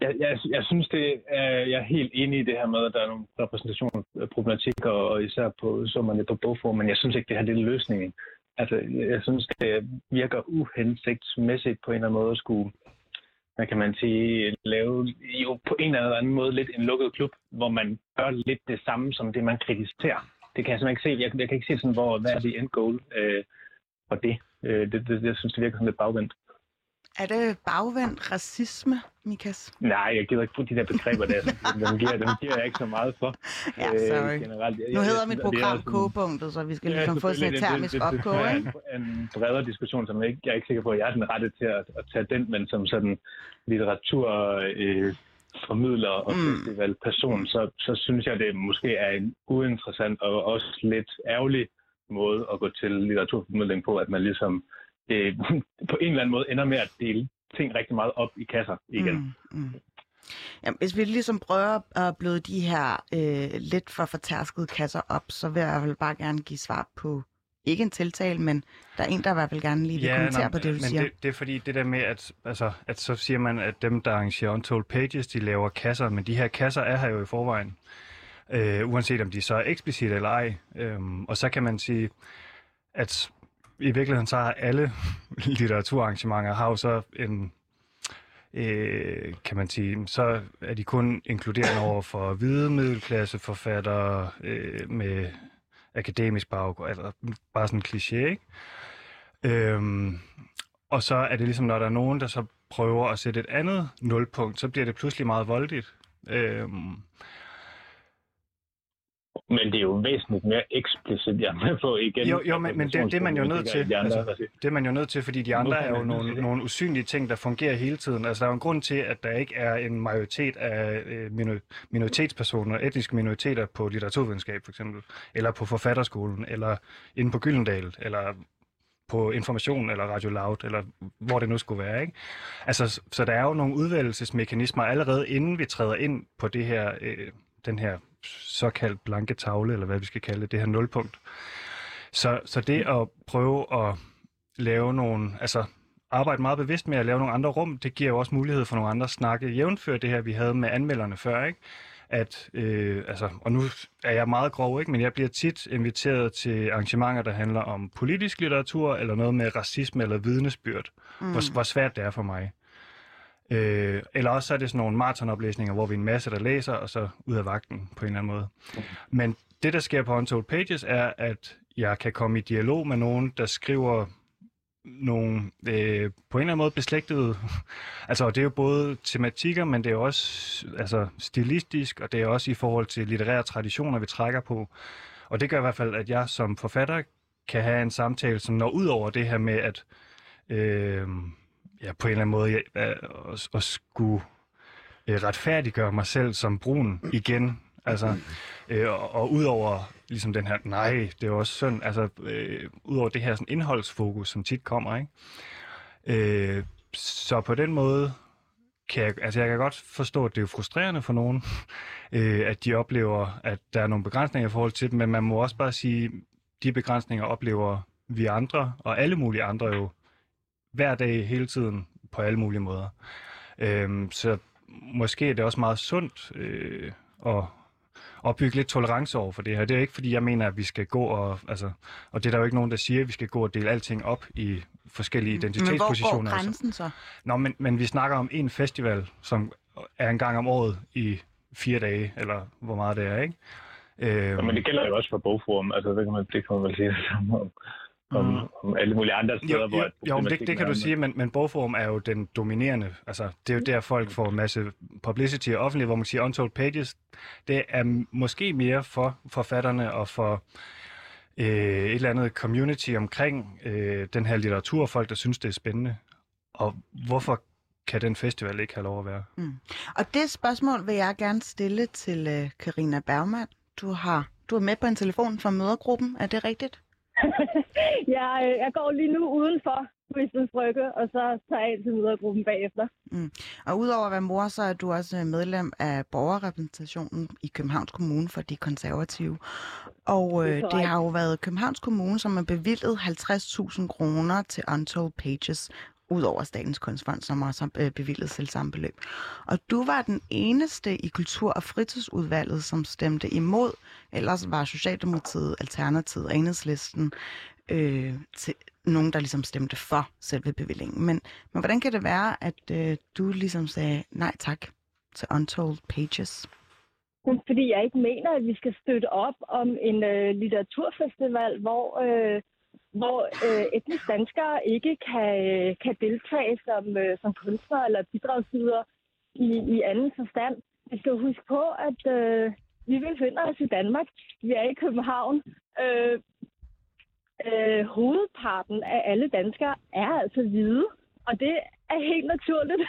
jeg, jeg, jeg synes, det er, jeg er helt enig i det her med, at der er nogle repræsentationsproblematikker, og især på, så man på bogform, men jeg synes ikke, det her det er løsningen. Altså, jeg synes, det virker uhensigtsmæssigt på en eller anden måde at skulle, hvad kan man sige, lave jo på en eller anden måde lidt en lukket klub, hvor man gør lidt det samme som det, man kritiserer. Det kan jeg simpelthen ikke se. Jeg, jeg kan ikke se sådan, hvor, hvad er det end goal øh, for det. Øh, det, det. Jeg synes, det virker sådan lidt bagvendt. Er det bagvendt racisme, Mikas? Nej, jeg gider ikke bruge de der begreber der. [LAUGHS] Dem giver, dem giver jeg ikke så meget for. Ja, sorry. Øh, generelt. Jeg, Nu hedder jeg, mit program Kogepunktet, så vi skal ligesom få sådan et termisk opkog, ikke? En, en bredere diskussion, som jeg, ikke, jeg er ikke sikker på, at jeg er den rette til at, at tage den, men som sådan litteratur... Øh, formidler og Mm. festivalperson, så, så synes jeg, det måske er en uinteressant og også lidt ærgerlig måde at gå til litteraturformidling på, at man ligesom øh, [LAUGHS] på en eller anden måde ender med at dele ting rigtig meget op i kasser igen. Mm, mm. Jamen, hvis vi ligesom prøver at bløde de her øh, lidt for fortærskede kasser op, så vil jeg vel bare gerne give svar på, ikke en tiltale, men der er en, der i hvert fald gerne lige vil ja, kommentere nå, på det, du men siger. Det, det er fordi det der med, at, altså, at så siger man, at dem, der arrangerer Untold Pages, de laver kasser, men de her kasser er her jo i forvejen. Øh, uanset om de så er eksplicit eller ej. Øhm, og så kan man sige, at i virkeligheden så har alle [LAUGHS] litteraturarrangementer har jo så en, øh, kan man sige, så er de kun inkluderende over for hvide middelklasseforfattere øh, med akademisk baggrund, eller bare sådan en kliché, ikke? Øhm, og så er det ligesom, når der er nogen, der så prøver at sætte et andet nulpunkt, så bliver det pludselig meget voldeligt. Øhm, men det er jo væsentligt mere eksplicit, jeg med på igen. Jo, jo, men- men det- det er man jo nødt til. De andre, Altså, det er man jo nødt til, fordi de andre er jo nogle, nogle usynlige ting, der fungerer hele tiden. Altså, der er jo en grund til, at der ikke er en majoritet af øh, minor- minoritetspersoner, etniske minoriteter på litteraturvidenskab for eksempel, eller på forfatterskolen, eller inde på Gyldendal, eller på Information, eller Radio Loud, eller hvor det nu skulle være. Ikke? Altså, så der er jo nogle udvælgelsesmekanismer allerede, inden vi træder ind på det her, øh, den her såkaldt blanke tavle, eller hvad vi skal kalde det, det her nulpunkt. Så, så det at prøve at lave nogle, altså arbejde meget bevidst med at lave nogle andre rum, det giver jo også mulighed for nogle andre snakke, jævnfør det her, vi havde med anmelderne før, ikke? At, øh, altså, og nu er jeg meget grov, ikke? men jeg bliver tit inviteret til arrangementer, der handler om politisk litteratur, eller noget med racisme eller vidnesbyrd, mm. hvor, hvor svært det er for mig. Øh, eller også så er det sådan nogle maratonoplæsninger, hvor vi er en masse, der læser, og så ud af vagten på en eller anden måde. Men det, der sker på Untold Pages, er, at jeg kan komme i dialog med nogen, der skriver nogle øh, på en eller anden måde beslægtede, [LAUGHS] altså det er jo både tematikker, men det er også altså, stilistisk, og det er også i forhold til litterære traditioner, vi trækker på. Og det gør i hvert fald, at jeg som forfatter kan have en samtale, som når ud over det her med, at øh, ja, på en eller anden måde ja, at, at, skulle øh, retfærdiggøre mig selv som brun igen. Altså, øh, og, og udover ligesom den her, nej, det er jo også synd, altså øh, udover det her sådan indholdsfokus, som tit kommer, ikke? Øh, så på den måde kan jeg, altså jeg kan godt forstå, at det er frustrerende for nogen, øh, at de oplever, at der er nogle begrænsninger i forhold til dem, men man må også bare sige, de begrænsninger oplever vi andre og alle mulige andre jo hver dag hele tiden på alle mulige måder. Øhm, så måske er det også meget sundt øh, at, at bygge lidt tolerance over for det her. Det er ikke, fordi jeg mener, at vi skal gå og... Altså, og det er der jo ikke nogen, der siger, at vi skal gå og dele alting op i forskellige Men hvor identitetspositioner. går altså. grænsen så? Nå, men, men vi snakker om en festival, som er en gang om året i fire dage, eller hvor meget det er, ikke? Øhm, Ja, men det gælder jo også for bogforum. Altså, det kan man, det kan man vel sige det samme om, om, Mm. om alle mulige andre steder, jo, hvor... jo, at jo det, det kan du sige, men, men bogforum er jo den dominerende. Altså, det er jo der, folk får en masse publicity og offentligt, hvor man siger Untold Pages. Det er måske mere for forfatterne og for øh, et eller andet community omkring øh, den her litteratur, folk, der synes, det er spændende. Og hvorfor kan den festival ikke have lov at være? Og det spørgsmål vil jeg gerne stille til øh, Karina Bergmann. Du har du er med på en telefon fra mødergruppen, er det rigtigt? [LAUGHS] [LAUGHS] jeg, øh, jeg går lige nu udenfor Quizens Brygge, og så tager jeg ind til mødergruppen bagefter. Og udover at være mor, så er du også medlem af borgerrepræsentationen i Københavns Kommune for de konservative. Og Det øh, det korrekt. har jo været Københavns Kommune, som har bevilget 50.000 kroner til Untold Pages, udover Statens Kunstfond, som også har øh, bevilget selv samme beløb. Og du var den eneste i Kultur- og Fritidsudvalget, som stemte imod. Ellers var Socialdemokratiet, Alternativet og Enhedslisten øh, til nogen, der ligesom stemte for selve bevillingen. Men, men hvordan kan det være, at øh, du ligesom sagde nej tak til Untold Pages? Fordi jeg ikke mener, at vi skal støtte op om en øh, litteraturfestival, hvor, øh, hvor øh, etniske danskere ikke kan, øh, kan deltage som, øh, som kunstnere eller bidragsydere i, i anden forstand. Vi skal huske på, at øh, vi befinder os i Danmark. Vi er i København. Øh, øh, hovedparten af alle danskere er altså hvide, og det er helt naturligt.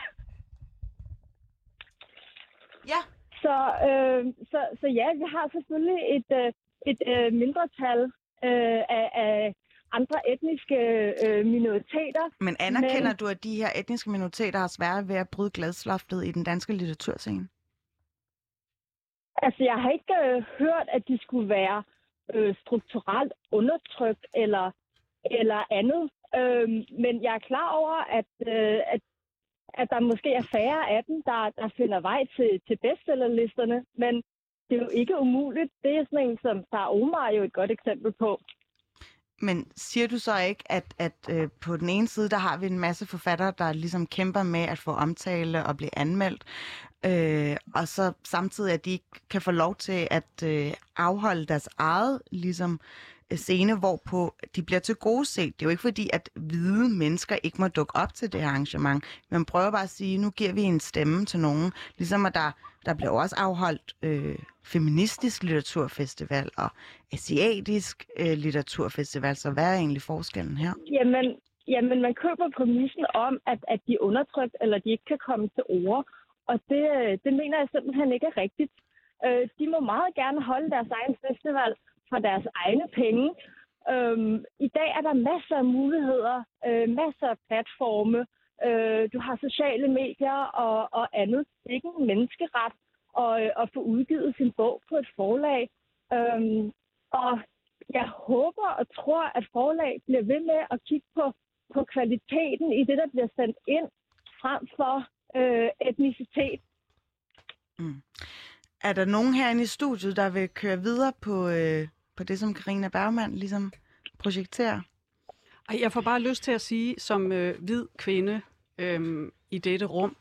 Ja. Så, øh, så, så ja, vi har selvfølgelig et, øh, et øh, mindretal øh, af, af andre etniske øh, minoriteter. Men anerkender Men- du, at de her etniske minoriteter har svært ved at bryde gladsloftet i den danske litteraturscene? Altså, jeg har ikke øh, hørt, at de skulle være øh, strukturelt undertrykt eller, eller andet. Øh, men jeg er klar over, at, øh, at, at der måske er færre af dem, der, der finder vej til, til bestsellerlisterne. Men det er jo ikke umuligt. Det er sådan en, som Sara Omar er jo et godt eksempel på. Men siger du så ikke, at, at øh, på den ene side, der har vi en masse forfattere, der ligesom kæmper med at få omtale og blive anmeldt, øh, og så samtidig, at de ikke kan få lov til at øh, afholde deres eget ligesom, øh, scene, hvorpå de bliver til gode set. Det er jo ikke fordi, at hvide mennesker ikke må dukke op til det her arrangement. Man prøver bare at sige, nu giver vi en stemme til nogen. Ligesom at der, der bliver også afholdt øh, feministisk litteraturfestival og asiatisk øh, litteraturfestival. Så hvad er egentlig forskellen her? Jamen, jamen man køber præmissen om, at, at de er undertrykt, eller de ikke kan komme til ord. Og det, øh, det mener jeg simpelthen ikke er rigtigt. Øh, de må meget gerne holde deres egen festival for deres egne penge. Øhm, I dag er der masser af muligheder, øh, masser af platforme. Øh, du har sociale medier og, og andet. Det er ikke en menneskeret at, øh, at få udgivet sin bog på et forlag. Øhm, og jeg håber og tror, at forlag bliver ved med at kigge på, på kvaliteten i det, der bliver sendt ind, frem for øh, etnicitet. Er der nogen herinde i studiet, der vil køre videre på, øh, på det, som Karina Bergmann ligesom projekterer? Ej, jeg får bare lyst til at sige, som øh, hvid kvinde øh, i dette rum,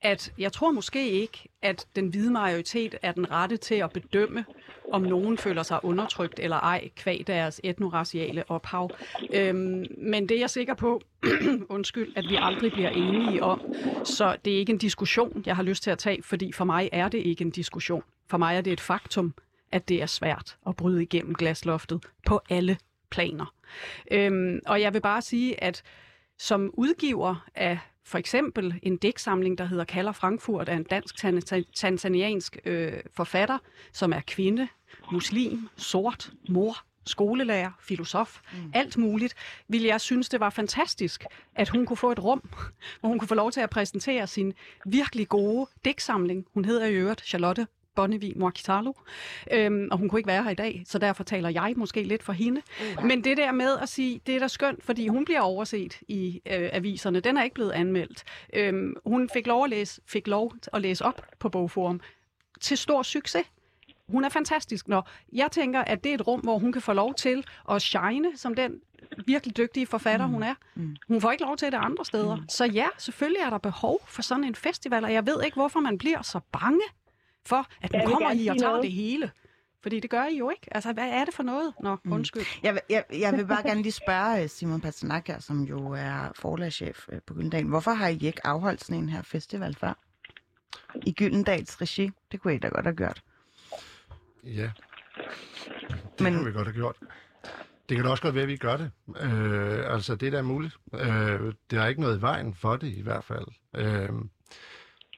at jeg tror måske ikke, at den hvide majoritet er den rette til at bedømme, om nogen føler sig undertrykt eller ej, kvæg deres etnoraciale ophav. Øhm, men det er jeg sikker på, [CLEARS THROAT] undskyld, at vi aldrig bliver enige om. Så det er ikke en diskussion, jeg har lyst til at tage, fordi for mig er det ikke en diskussion. For mig er det et faktum, at det er svært at bryde igennem glasloftet på alle planer. Øhm, og jeg vil bare sige, at som udgiver af for eksempel en digtsamling, der hedder Kalder Frankfurt, af en dansk-tanzaniansk øh, forfatter, som er kvinde, muslim, sort, mor, skolelærer, filosof, mm. alt muligt, ville jeg synes, det var fantastisk, at hun kunne få et rum, hvor hun kunne få lov til at præsentere sin virkelig gode digtsamling. Hun hedder i øvrigt Charlotte Bonnevi Moakitalo, øhm, og hun kunne ikke være her i dag, så derfor taler jeg måske lidt for hende. Men det der med at sige, det er da skønt, fordi hun bliver overset i øh, aviserne. Den er ikke blevet anmeldt. Øhm, hun fik lov, at læse, fik lov at læse op på Bogforum til stor succes. Hun er fantastisk. Når jeg tænker, at det er et rum, hvor hun kan få lov til at shine som den virkelig dygtige forfatter, mm. hun er. Mm. Hun får ikke lov til det andre steder. Mm. Så ja, selvfølgelig er der behov for sådan en festival, og jeg ved ikke, hvorfor man bliver så bange for, at nu Jeg kommer I og tager noget. det hele. Fordi det gør I jo ikke. Altså, hvad er det for noget? Nå, Mm. undskyld. Jeg, vil- jeg, jeg vil bare gerne lige spørge øh, Simon Pasternak her, som jo er forlagschef øh, på Gyldendal. Hvorfor har I ikke afholdt sådan en her festival før? I Gyldendals regi? Det kunne I da godt have gjort. Ja, det Men- kunne vi godt have gjort. Det kan da også godt være, at vi gør det. Øh, altså, det er da muligt. Øh, der er ikke noget i vejen for det, i hvert fald. Øh,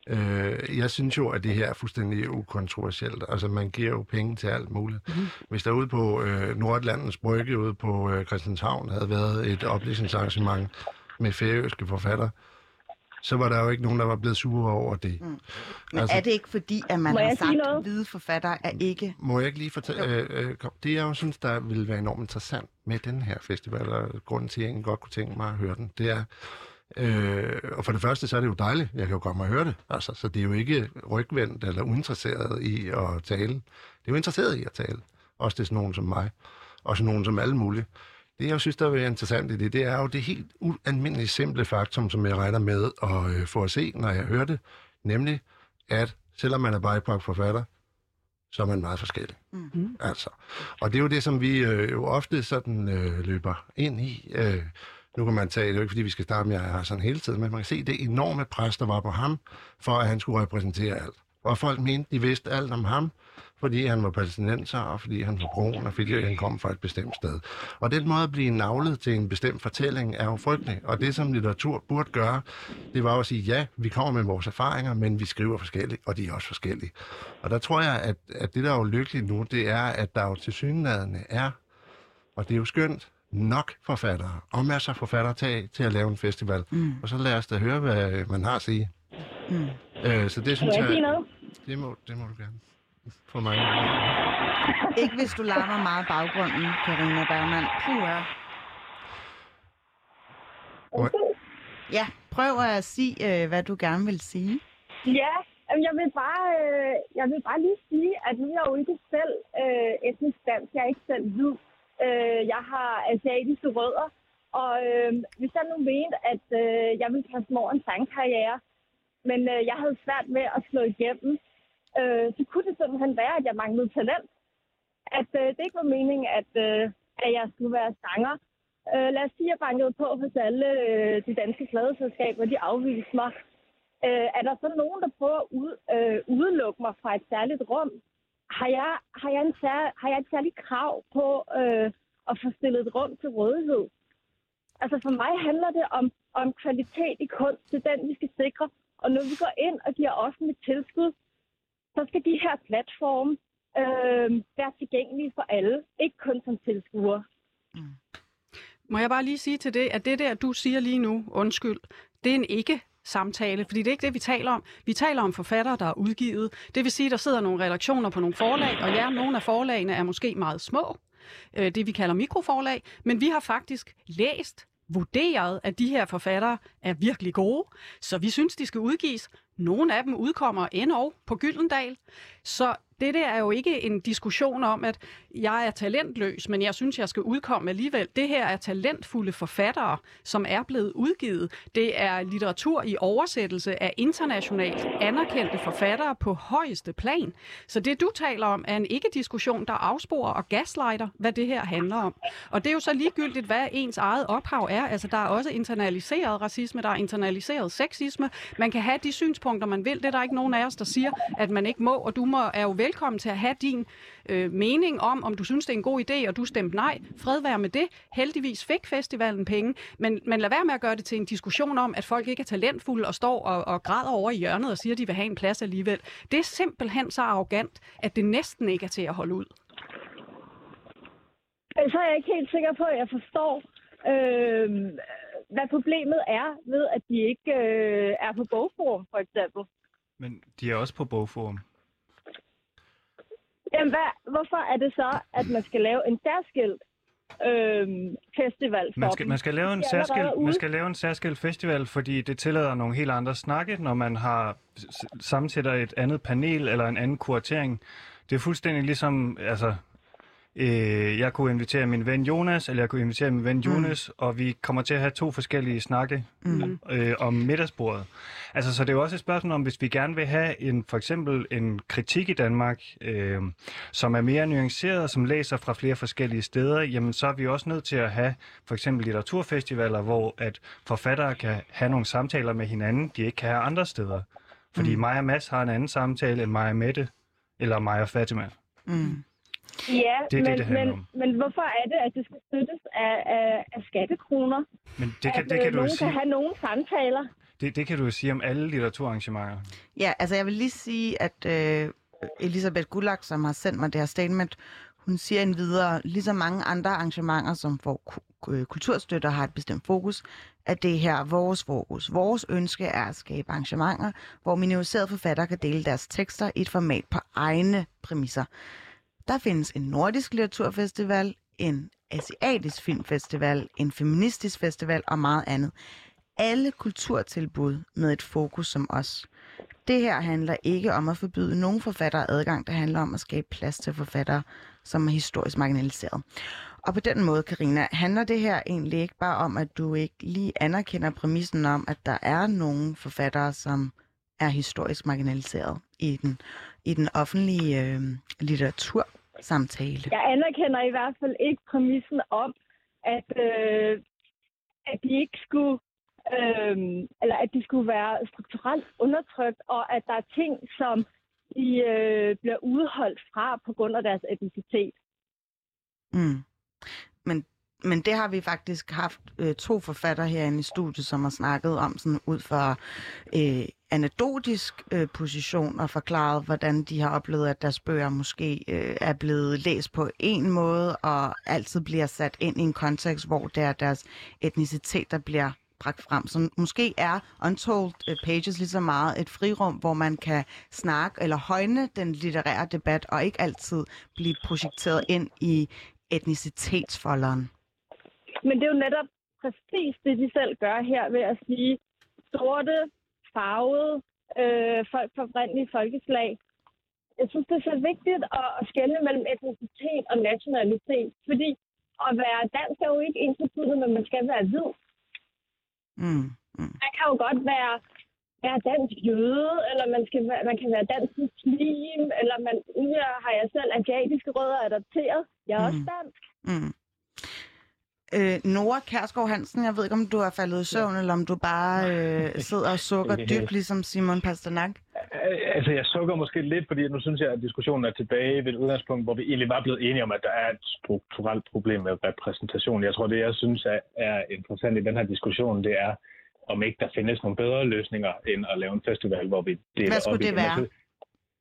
øh, jeg synes jo, at det her er fuldstændig ukontroversielt. Altså, man giver jo penge til alt muligt. Mhm. Mm-hmm. Hvis der ude på øh, Nordlandens Brygge ude på øh, Christianshavn havde været et oplæsningsarrangement med færøske forfattere, så var der jo ikke nogen, der var blevet sure over det. Mm. Men Altså- er det ikke fordi, at man har sagt, noget? at hvide forfattere er ikke... Må jeg ikke lige fortælle? Øh, øh, det jeg jo synes, der ville være enormt interessant med den her festival, og grunden til, at jeg godt kunne tænke mig at høre den, det er, øh, og for det første, så er det jo dejligt, jeg kan jo komme og høre det, altså, så det er jo ikke rygvendt eller uinteresseret i at tale. Det er jo interesseret i at tale, også til sådan nogen som mig, og sådan nogen som alle mulige. Det, jeg synes, der er interessant i det, det er jo det helt ualmindeligt simple faktum, som jeg regner med at øh, få at se, når jeg hører det, nemlig, at selvom man er BIPOC forfatter, så er man meget forskellig. Mm. Altså. Og det er jo det, som vi øh, jo ofte sådan øh, løber ind i. Øh, nu kan man tage, det er jo ikke fordi, vi skal starte med, at jeg har sådan hele tiden, men man kan se det enorme pres, der var på ham, for at han skulle repræsentere alt. Og folk mente, de vidste alt om ham, fordi han var palæstinenser, og fordi han var brun, og fordi han kom fra et bestemt sted. Og den måde at blive navlet til en bestemt fortælling er jo frygtelig. Og det, som litteratur burde gøre, det var jo at sige, ja, vi kommer med vores erfaringer, men vi skriver forskelligt, og de er også forskellige. Og der tror jeg, at, at det, der er jo lykkeligt nu, det er, at der jo tilsyneladende er, og det er jo skønt, nok forfattere, og masser af forfattere til, til at lave en festival. Mm. Og så lad os da høre, hvad man har at sige. Mm. Øh, så det Må synes jeg jeg, noget? det må, det må du gerne. For mig. Ikke hvis du larmer meget baggrunden, Karina Bergmann. Puh, ja. Ja, prøv at sige, øh, hvad du gerne vil sige. Ja, jeg vil bare, øh, jeg vil bare lige sige, at nu er jeg jo ikke selv øh, etnisk dansk. Jeg er ikke selv hvid. Øh, jeg har asiatiske rødder. Og øh, hvis jeg nu mente, at øh, jeg ville kaste mig over en sangkarriere, men øh, jeg havde svært med at slå igennem, øh, så kunne det simpelthen være, at jeg manglede talent. At øh, det ikke var meningen, at, øh, at jeg skulle være sanger. Øh, lad os sige, at jeg bankede på hos alle øh, de danske pladeselskaber, de afviste mig. Øh, er der så nogen, der prøver at ud, øh, udelukke mig fra et særligt rum? Har jeg, har jeg, en sær, har jeg et særligt krav på øh, at få stillet et rum til rådighed? Altså for mig handler det om, om kvalitet i kunst. Det er den, vi skal sikre. Og når vi går ind og giver offentligt tilskud, så skal de her platforme øh, være tilgængelige for alle. Ikke kun som tilskuere. Mm. Må jeg bare lige sige til det, at det der, du siger lige nu, undskyld, det er en ikke samtale, fordi det er ikke det, vi taler om. Vi taler om forfattere, der er udgivet. Det vil sige, der sidder nogle redaktioner på nogle forlag, og ja, nogle af forlagene er måske meget små, øh, det vi kalder mikroforlag, men vi har faktisk læst, vurderet, at de her forfattere er virkelig gode, så vi synes, de skal udgives. Nogle af dem udkommer endnu på Gyldendal, så det der er jo ikke en diskussion om, at jeg er talentløs, men jeg synes, jeg skal udkomme alligevel. Det her er talentfulde forfattere, som er blevet udgivet. Det er litteratur i oversættelse af internationalt anerkendte forfattere på højeste plan. Så det, du taler om, er en ikke-diskussion, der afsporer og gaslighter, hvad det her handler om. Og det er jo så ligegyldigt, hvad ens eget ophav er. Altså, der er også internaliseret racisme, der er internaliseret sexisme. Man kan have de synspunkter, man vil. Det er der ikke nogen af os, der siger, at man ikke må, og du må, er jo velkommen til at have din øh, mening om, om du synes, det er en god idé, og du stemte nej. Fred være med det. Heldigvis fik festivalen penge, men, men lad være med at gøre det til en diskussion om, at folk ikke er talentfulde og står og, og græder over i hjørnet og siger, at de vil have en plads alligevel. Det er simpelthen så arrogant, at det næsten ikke er til at holde ud. Så er jeg ikke helt sikker på, at jeg forstår, øh, hvad problemet er ved, at de ikke øh, er på bogforum, for eksempel. Men de er også på bogforum. Jamen, hvad, hvorfor er det så, at man skal lave en særskilt øh, festival for Man skal, dem? man, skal lave en særskilt, man skal lave en særskilt festival, fordi det tillader nogle helt andre snakke, når man har sammensætter et andet panel eller en anden kuratering. Det er fuldstændig ligesom, altså, øh, jeg kunne invitere min ven Jonas, eller jeg kunne invitere min ven Jonas, mm. og vi kommer til at have to forskellige snakke Mm. øh, om middagsbordet. Altså, så det er jo også et spørgsmål om, hvis vi gerne vil have en, for eksempel en kritik i Danmark, øh, som er mere nuanceret, som læser fra flere forskellige steder, jamen så er vi også nødt til at have for eksempel litteraturfestivaler, hvor at forfattere kan have nogle samtaler med hinanden, de ikke kan have andre steder. Fordi Mm. mig og Mads har en anden samtale end mig og Mette, eller mig og Fatima. Mm. Ja, Det er det, men, det handler men, om. men hvorfor er det, at det skal støttes af, af, af skattekroner? Men det kan, at det øh, kan, du jo nogen kan sige, have nogle samtaler? det, det kan du jo sige om alle litteraturarrangementer. Ja, altså jeg vil lige sige, at øh, Elisabeth Gullak, som har sendt mig det her statement, hun siger en videre, ligesom mange andre arrangementer, som får ku- øh, kulturstøtte og har et bestemt fokus, at det er her vores fokus. Vores ønske er at skabe arrangementer, hvor minoriserede forfattere kan dele deres tekster i et format på egne præmisser. Der findes en nordisk litteraturfestival, en asiatisk filmfestival, en feministisk festival og meget andet. Alle kulturtilbud med et fokus som os. Det her handler ikke om at forbyde nogen forfattere adgang. Det handler om at skabe plads til forfattere, som er historisk marginaliseret. Og på den måde, Karina, handler det her egentlig ikke bare om, at du ikke lige anerkender præmissen om, at der er nogle forfattere, som er historisk marginaliseret i den, i den offentlige øh, litteratursamtale. Jeg anerkender i hvert fald ikke præmissen om, at, øh, at de ikke skulle øh, eller at de skulle være strukturelt undertrykt, og at der er ting, som de øh, bliver udholdt fra på grund af deres etnicitet. Mm. Men, men det har vi faktisk haft øh, to forfattere herinde i studiet, som har snakket om sådan ud fra øh, anekdotisk øh, position og forklaret, hvordan de har oplevet, at deres bøger måske øh, er blevet læst på en måde og altid bliver sat ind i en kontekst, hvor det er deres etnicitet, der bliver bragt frem. Så måske er Untold øh, Pages lige så meget et frirum, hvor man kan snakke eller højne den litterære debat, og ikke altid blive projekteret ind i etnicitetsfolderen. Men det er jo netop præcis det, de selv gør her ved at sige sorte, farvede øh, folk fra oprindelige folkeslag. Jeg synes, det er så vigtigt at, at skelne mellem etnicitet og nationalitet, fordi at være dansk er jo ikke ens betydende, men man skal være hvid. Mm. Mm. Man kan jo godt være, være dansk jøde, eller man, skal være, man kan være dansk muslim, eller man, nu har jeg selv asiatiske rødder adopteret. Jeg er mm. også dansk. Mm. Øh, Nora Kærsgaard Hansen, jeg ved ikke, om du er faldet i søvn, eller om du bare øh, sidder og sukker [LAUGHS] dybt, ligesom Simon Pasternak. Øh, Altså, jeg sukker måske lidt, fordi nu synes jeg, at diskussionen er tilbage ved et udgangspunkt, hvor vi egentlig var blevet enige om, at der er et strukturelt problem med repræsentation. Jeg tror, det jeg synes er, er interessant i den her diskussion, det er, om ikke der findes nogle bedre løsninger, end at lave en festival, hvor vi deler Hvad skulle op i det være?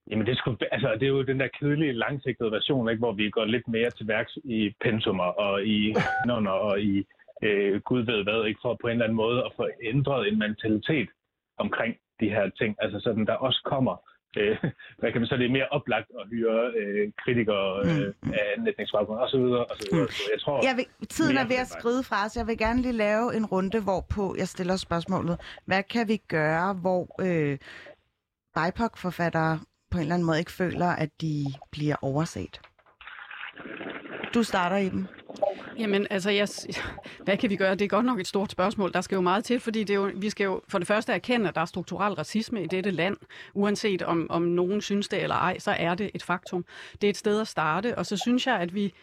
Jamen, det, skulle, altså, det er jo den der kedelige, langsigtede version, ikke, hvor vi går lidt mere til værks i pensummer og i kanoner og i øh, gud ved hvad, ikke, for på en eller anden måde at få ændret en mentalitet omkring de her ting. Altså sådan, der også kommer, øh, hvad kan man så, det er mere oplagt at hyre øh, kritikere øh, Mm, mm. af anden etningsbaggrund osv. osv. Mm. Jeg tror, Jeg vil, tiden er ved at skride fra os. Jeg vil gerne lige lave en runde, hvorpå jeg stiller spørgsmålet. Hvad kan vi gøre, hvor øh, BIPOC-forfattere på en eller anden måde ikke føler, at de bliver overset? Du starter i dem. Jamen, altså, jeg, [LAUGHS] hvad kan vi gøre? Det er godt nok et stort spørgsmål. Der skal jo meget til, fordi det er jo, vi skal jo for det første erkende, at der er strukturel racisme i dette land. Uanset om, om nogen synes det eller ej, så er det et faktum. Det er et sted at starte, og så synes jeg, at vi...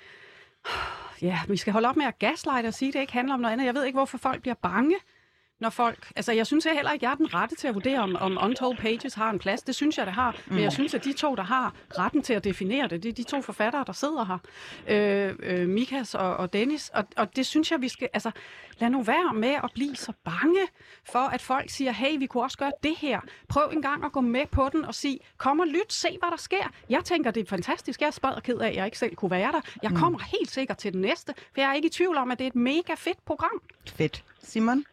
[SIGHS] Ja, vi skal holde op med at gaslighte og sige, at det ikke handler om noget andet. Jeg ved ikke, hvorfor folk bliver bange når folk... Altså, jeg synes heller ikke, jeg er den rette til at vurdere, om, om Untold Pages har en plads. Det synes jeg, det har. Men jeg synes, at de to, der har retten til at definere det, det er de to forfattere, der sidder her. Øh, øh, Mikas og, og Dennis. Og, og det synes jeg, vi skal... Altså, lad nu være med at blive så bange for, at folk siger, hey, vi kunne også gøre det her. Prøv en gang at gå med på den og sige, kom og lyt, se hvad der sker. Jeg tænker, det er fantastisk. Jeg er spadret ked af, at jeg ikke selv kunne være der. Jeg kommer helt sikkert til den næste, for jeg er ikke i tvivl om, at det er et mega fedt program. Fedt. Simon?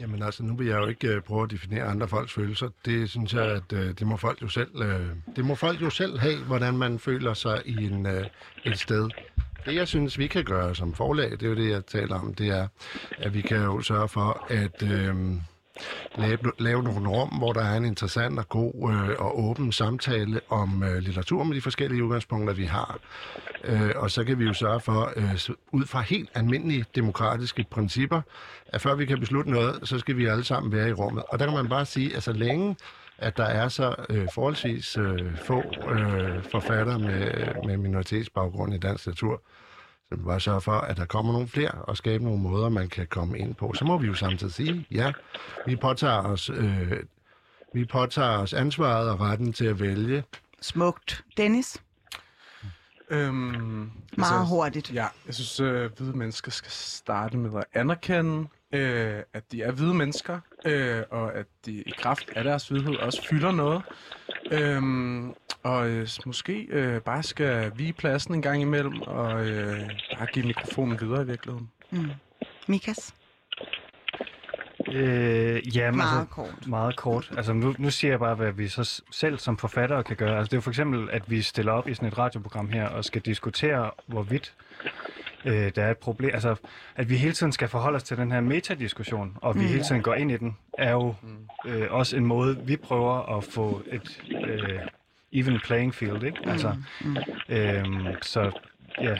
Jamen altså, nu vil jeg jo ikke øh, prøve at definere andre folks følelser. Det synes jeg, at øh, det må folk jo selv, øh, det må folk jo selv have, hvordan man føler sig i en, øh, et sted. Det, jeg synes, vi kan gøre som forlag, det er jo det, jeg taler om, det er, at vi kan jo sørge for at øh, lave, lave nogle rum, hvor der er en interessant og god øh, og åben samtale om øh, litteratur med de forskellige udgangspunkter, vi har. Øh, og så kan vi jo sørge for, øh, ud fra helt almindelige demokratiske principper, at før vi kan beslutte noget, så skal vi alle sammen være i rummet. Og der kan man bare sige, at så længe at der er så øh, forholdsvis øh, få øh, forfatter med, øh, med minoritetsbaggrund i dansk litteratur, bare sørge for, at der kommer nogle flere og skabe nogle måder, man kan komme ind på. Så må vi jo samtidig sige, ja, vi påtager os, øh, vi påtager os ansvaret og retten til at vælge. Smukt. Dennis? Øhm, Meget altså, hurtigt. Ja, jeg synes, øh, hvide mennesker skal starte med at anerkende, øh, at de er hvide mennesker, øh, og at de i kraft af deres hvidhed også fylder noget. Øhm, og øh, måske øh, bare skal vige pladsen en gang imellem, og øh, bare give mikrofonen videre i virkeligheden. Mm. Mikas? Øh, ja, Meget altså, kort. Meget kort. Altså, nu, nu siger jeg bare, hvad vi så selv som forfattere kan gøre. Altså, det er jo for eksempel, at vi stiller op i sådan et radioprogram her og skal diskutere, hvorvidt øh, der er et problem. Altså, at vi hele tiden skal forholde os til den her metadiskussion, og vi Mm. hele tiden går ind i den, er jo øh, også en måde, vi prøver at få et øh, even playing field, ikke? Altså, Mm. øhm, så ja,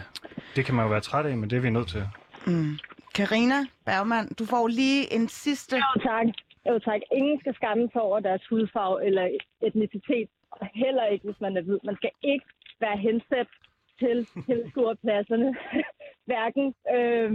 det kan man jo være træt af, men det er vi nødt til. Mm. Karina Bergman, du får lige en sidste... Jo tak. Jo tak. Ingen skal skamme sig over deres hudfarve eller etnicitet. Og heller ikke, hvis man er hvid. Man skal ikke være hensat til tilskuerpladserne. Hverken øh,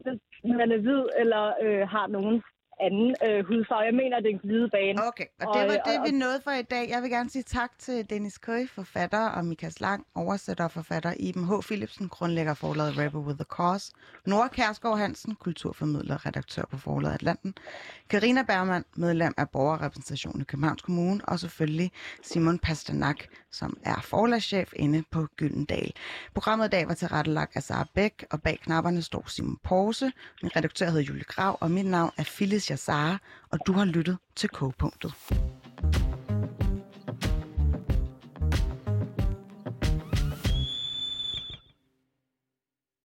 hvis man er hvid eller øh, har nogen anden øh, hudfarve. Jeg mener, det er en glidebane. Okay, og det Og, var øh, det, og- vi nåede for i dag. Jeg vil gerne sige tak til Dennis Køj, forfatter, og Mikas Lang, oversætter og forfatter, Iben H. Philipsen, grundlægger forlaget Rebel with the Cause, Nora Kærsgaard Hansen, kulturformidler og redaktør på forlaget Atlanten, Karina Bergman, medlem af borgerrepræsentationen i Københavns Kommune, og selvfølgelig Simon Pasternak, som er forlagschef inde på Gyldendal. Programmet i dag var tilrettelagt af Sara Bæk, og bag knapperne står Simon Porse. Min redaktør hedder Julie Grav, og mit navn er Phyllis Natasja Sara, og du har lyttet til K-punktet.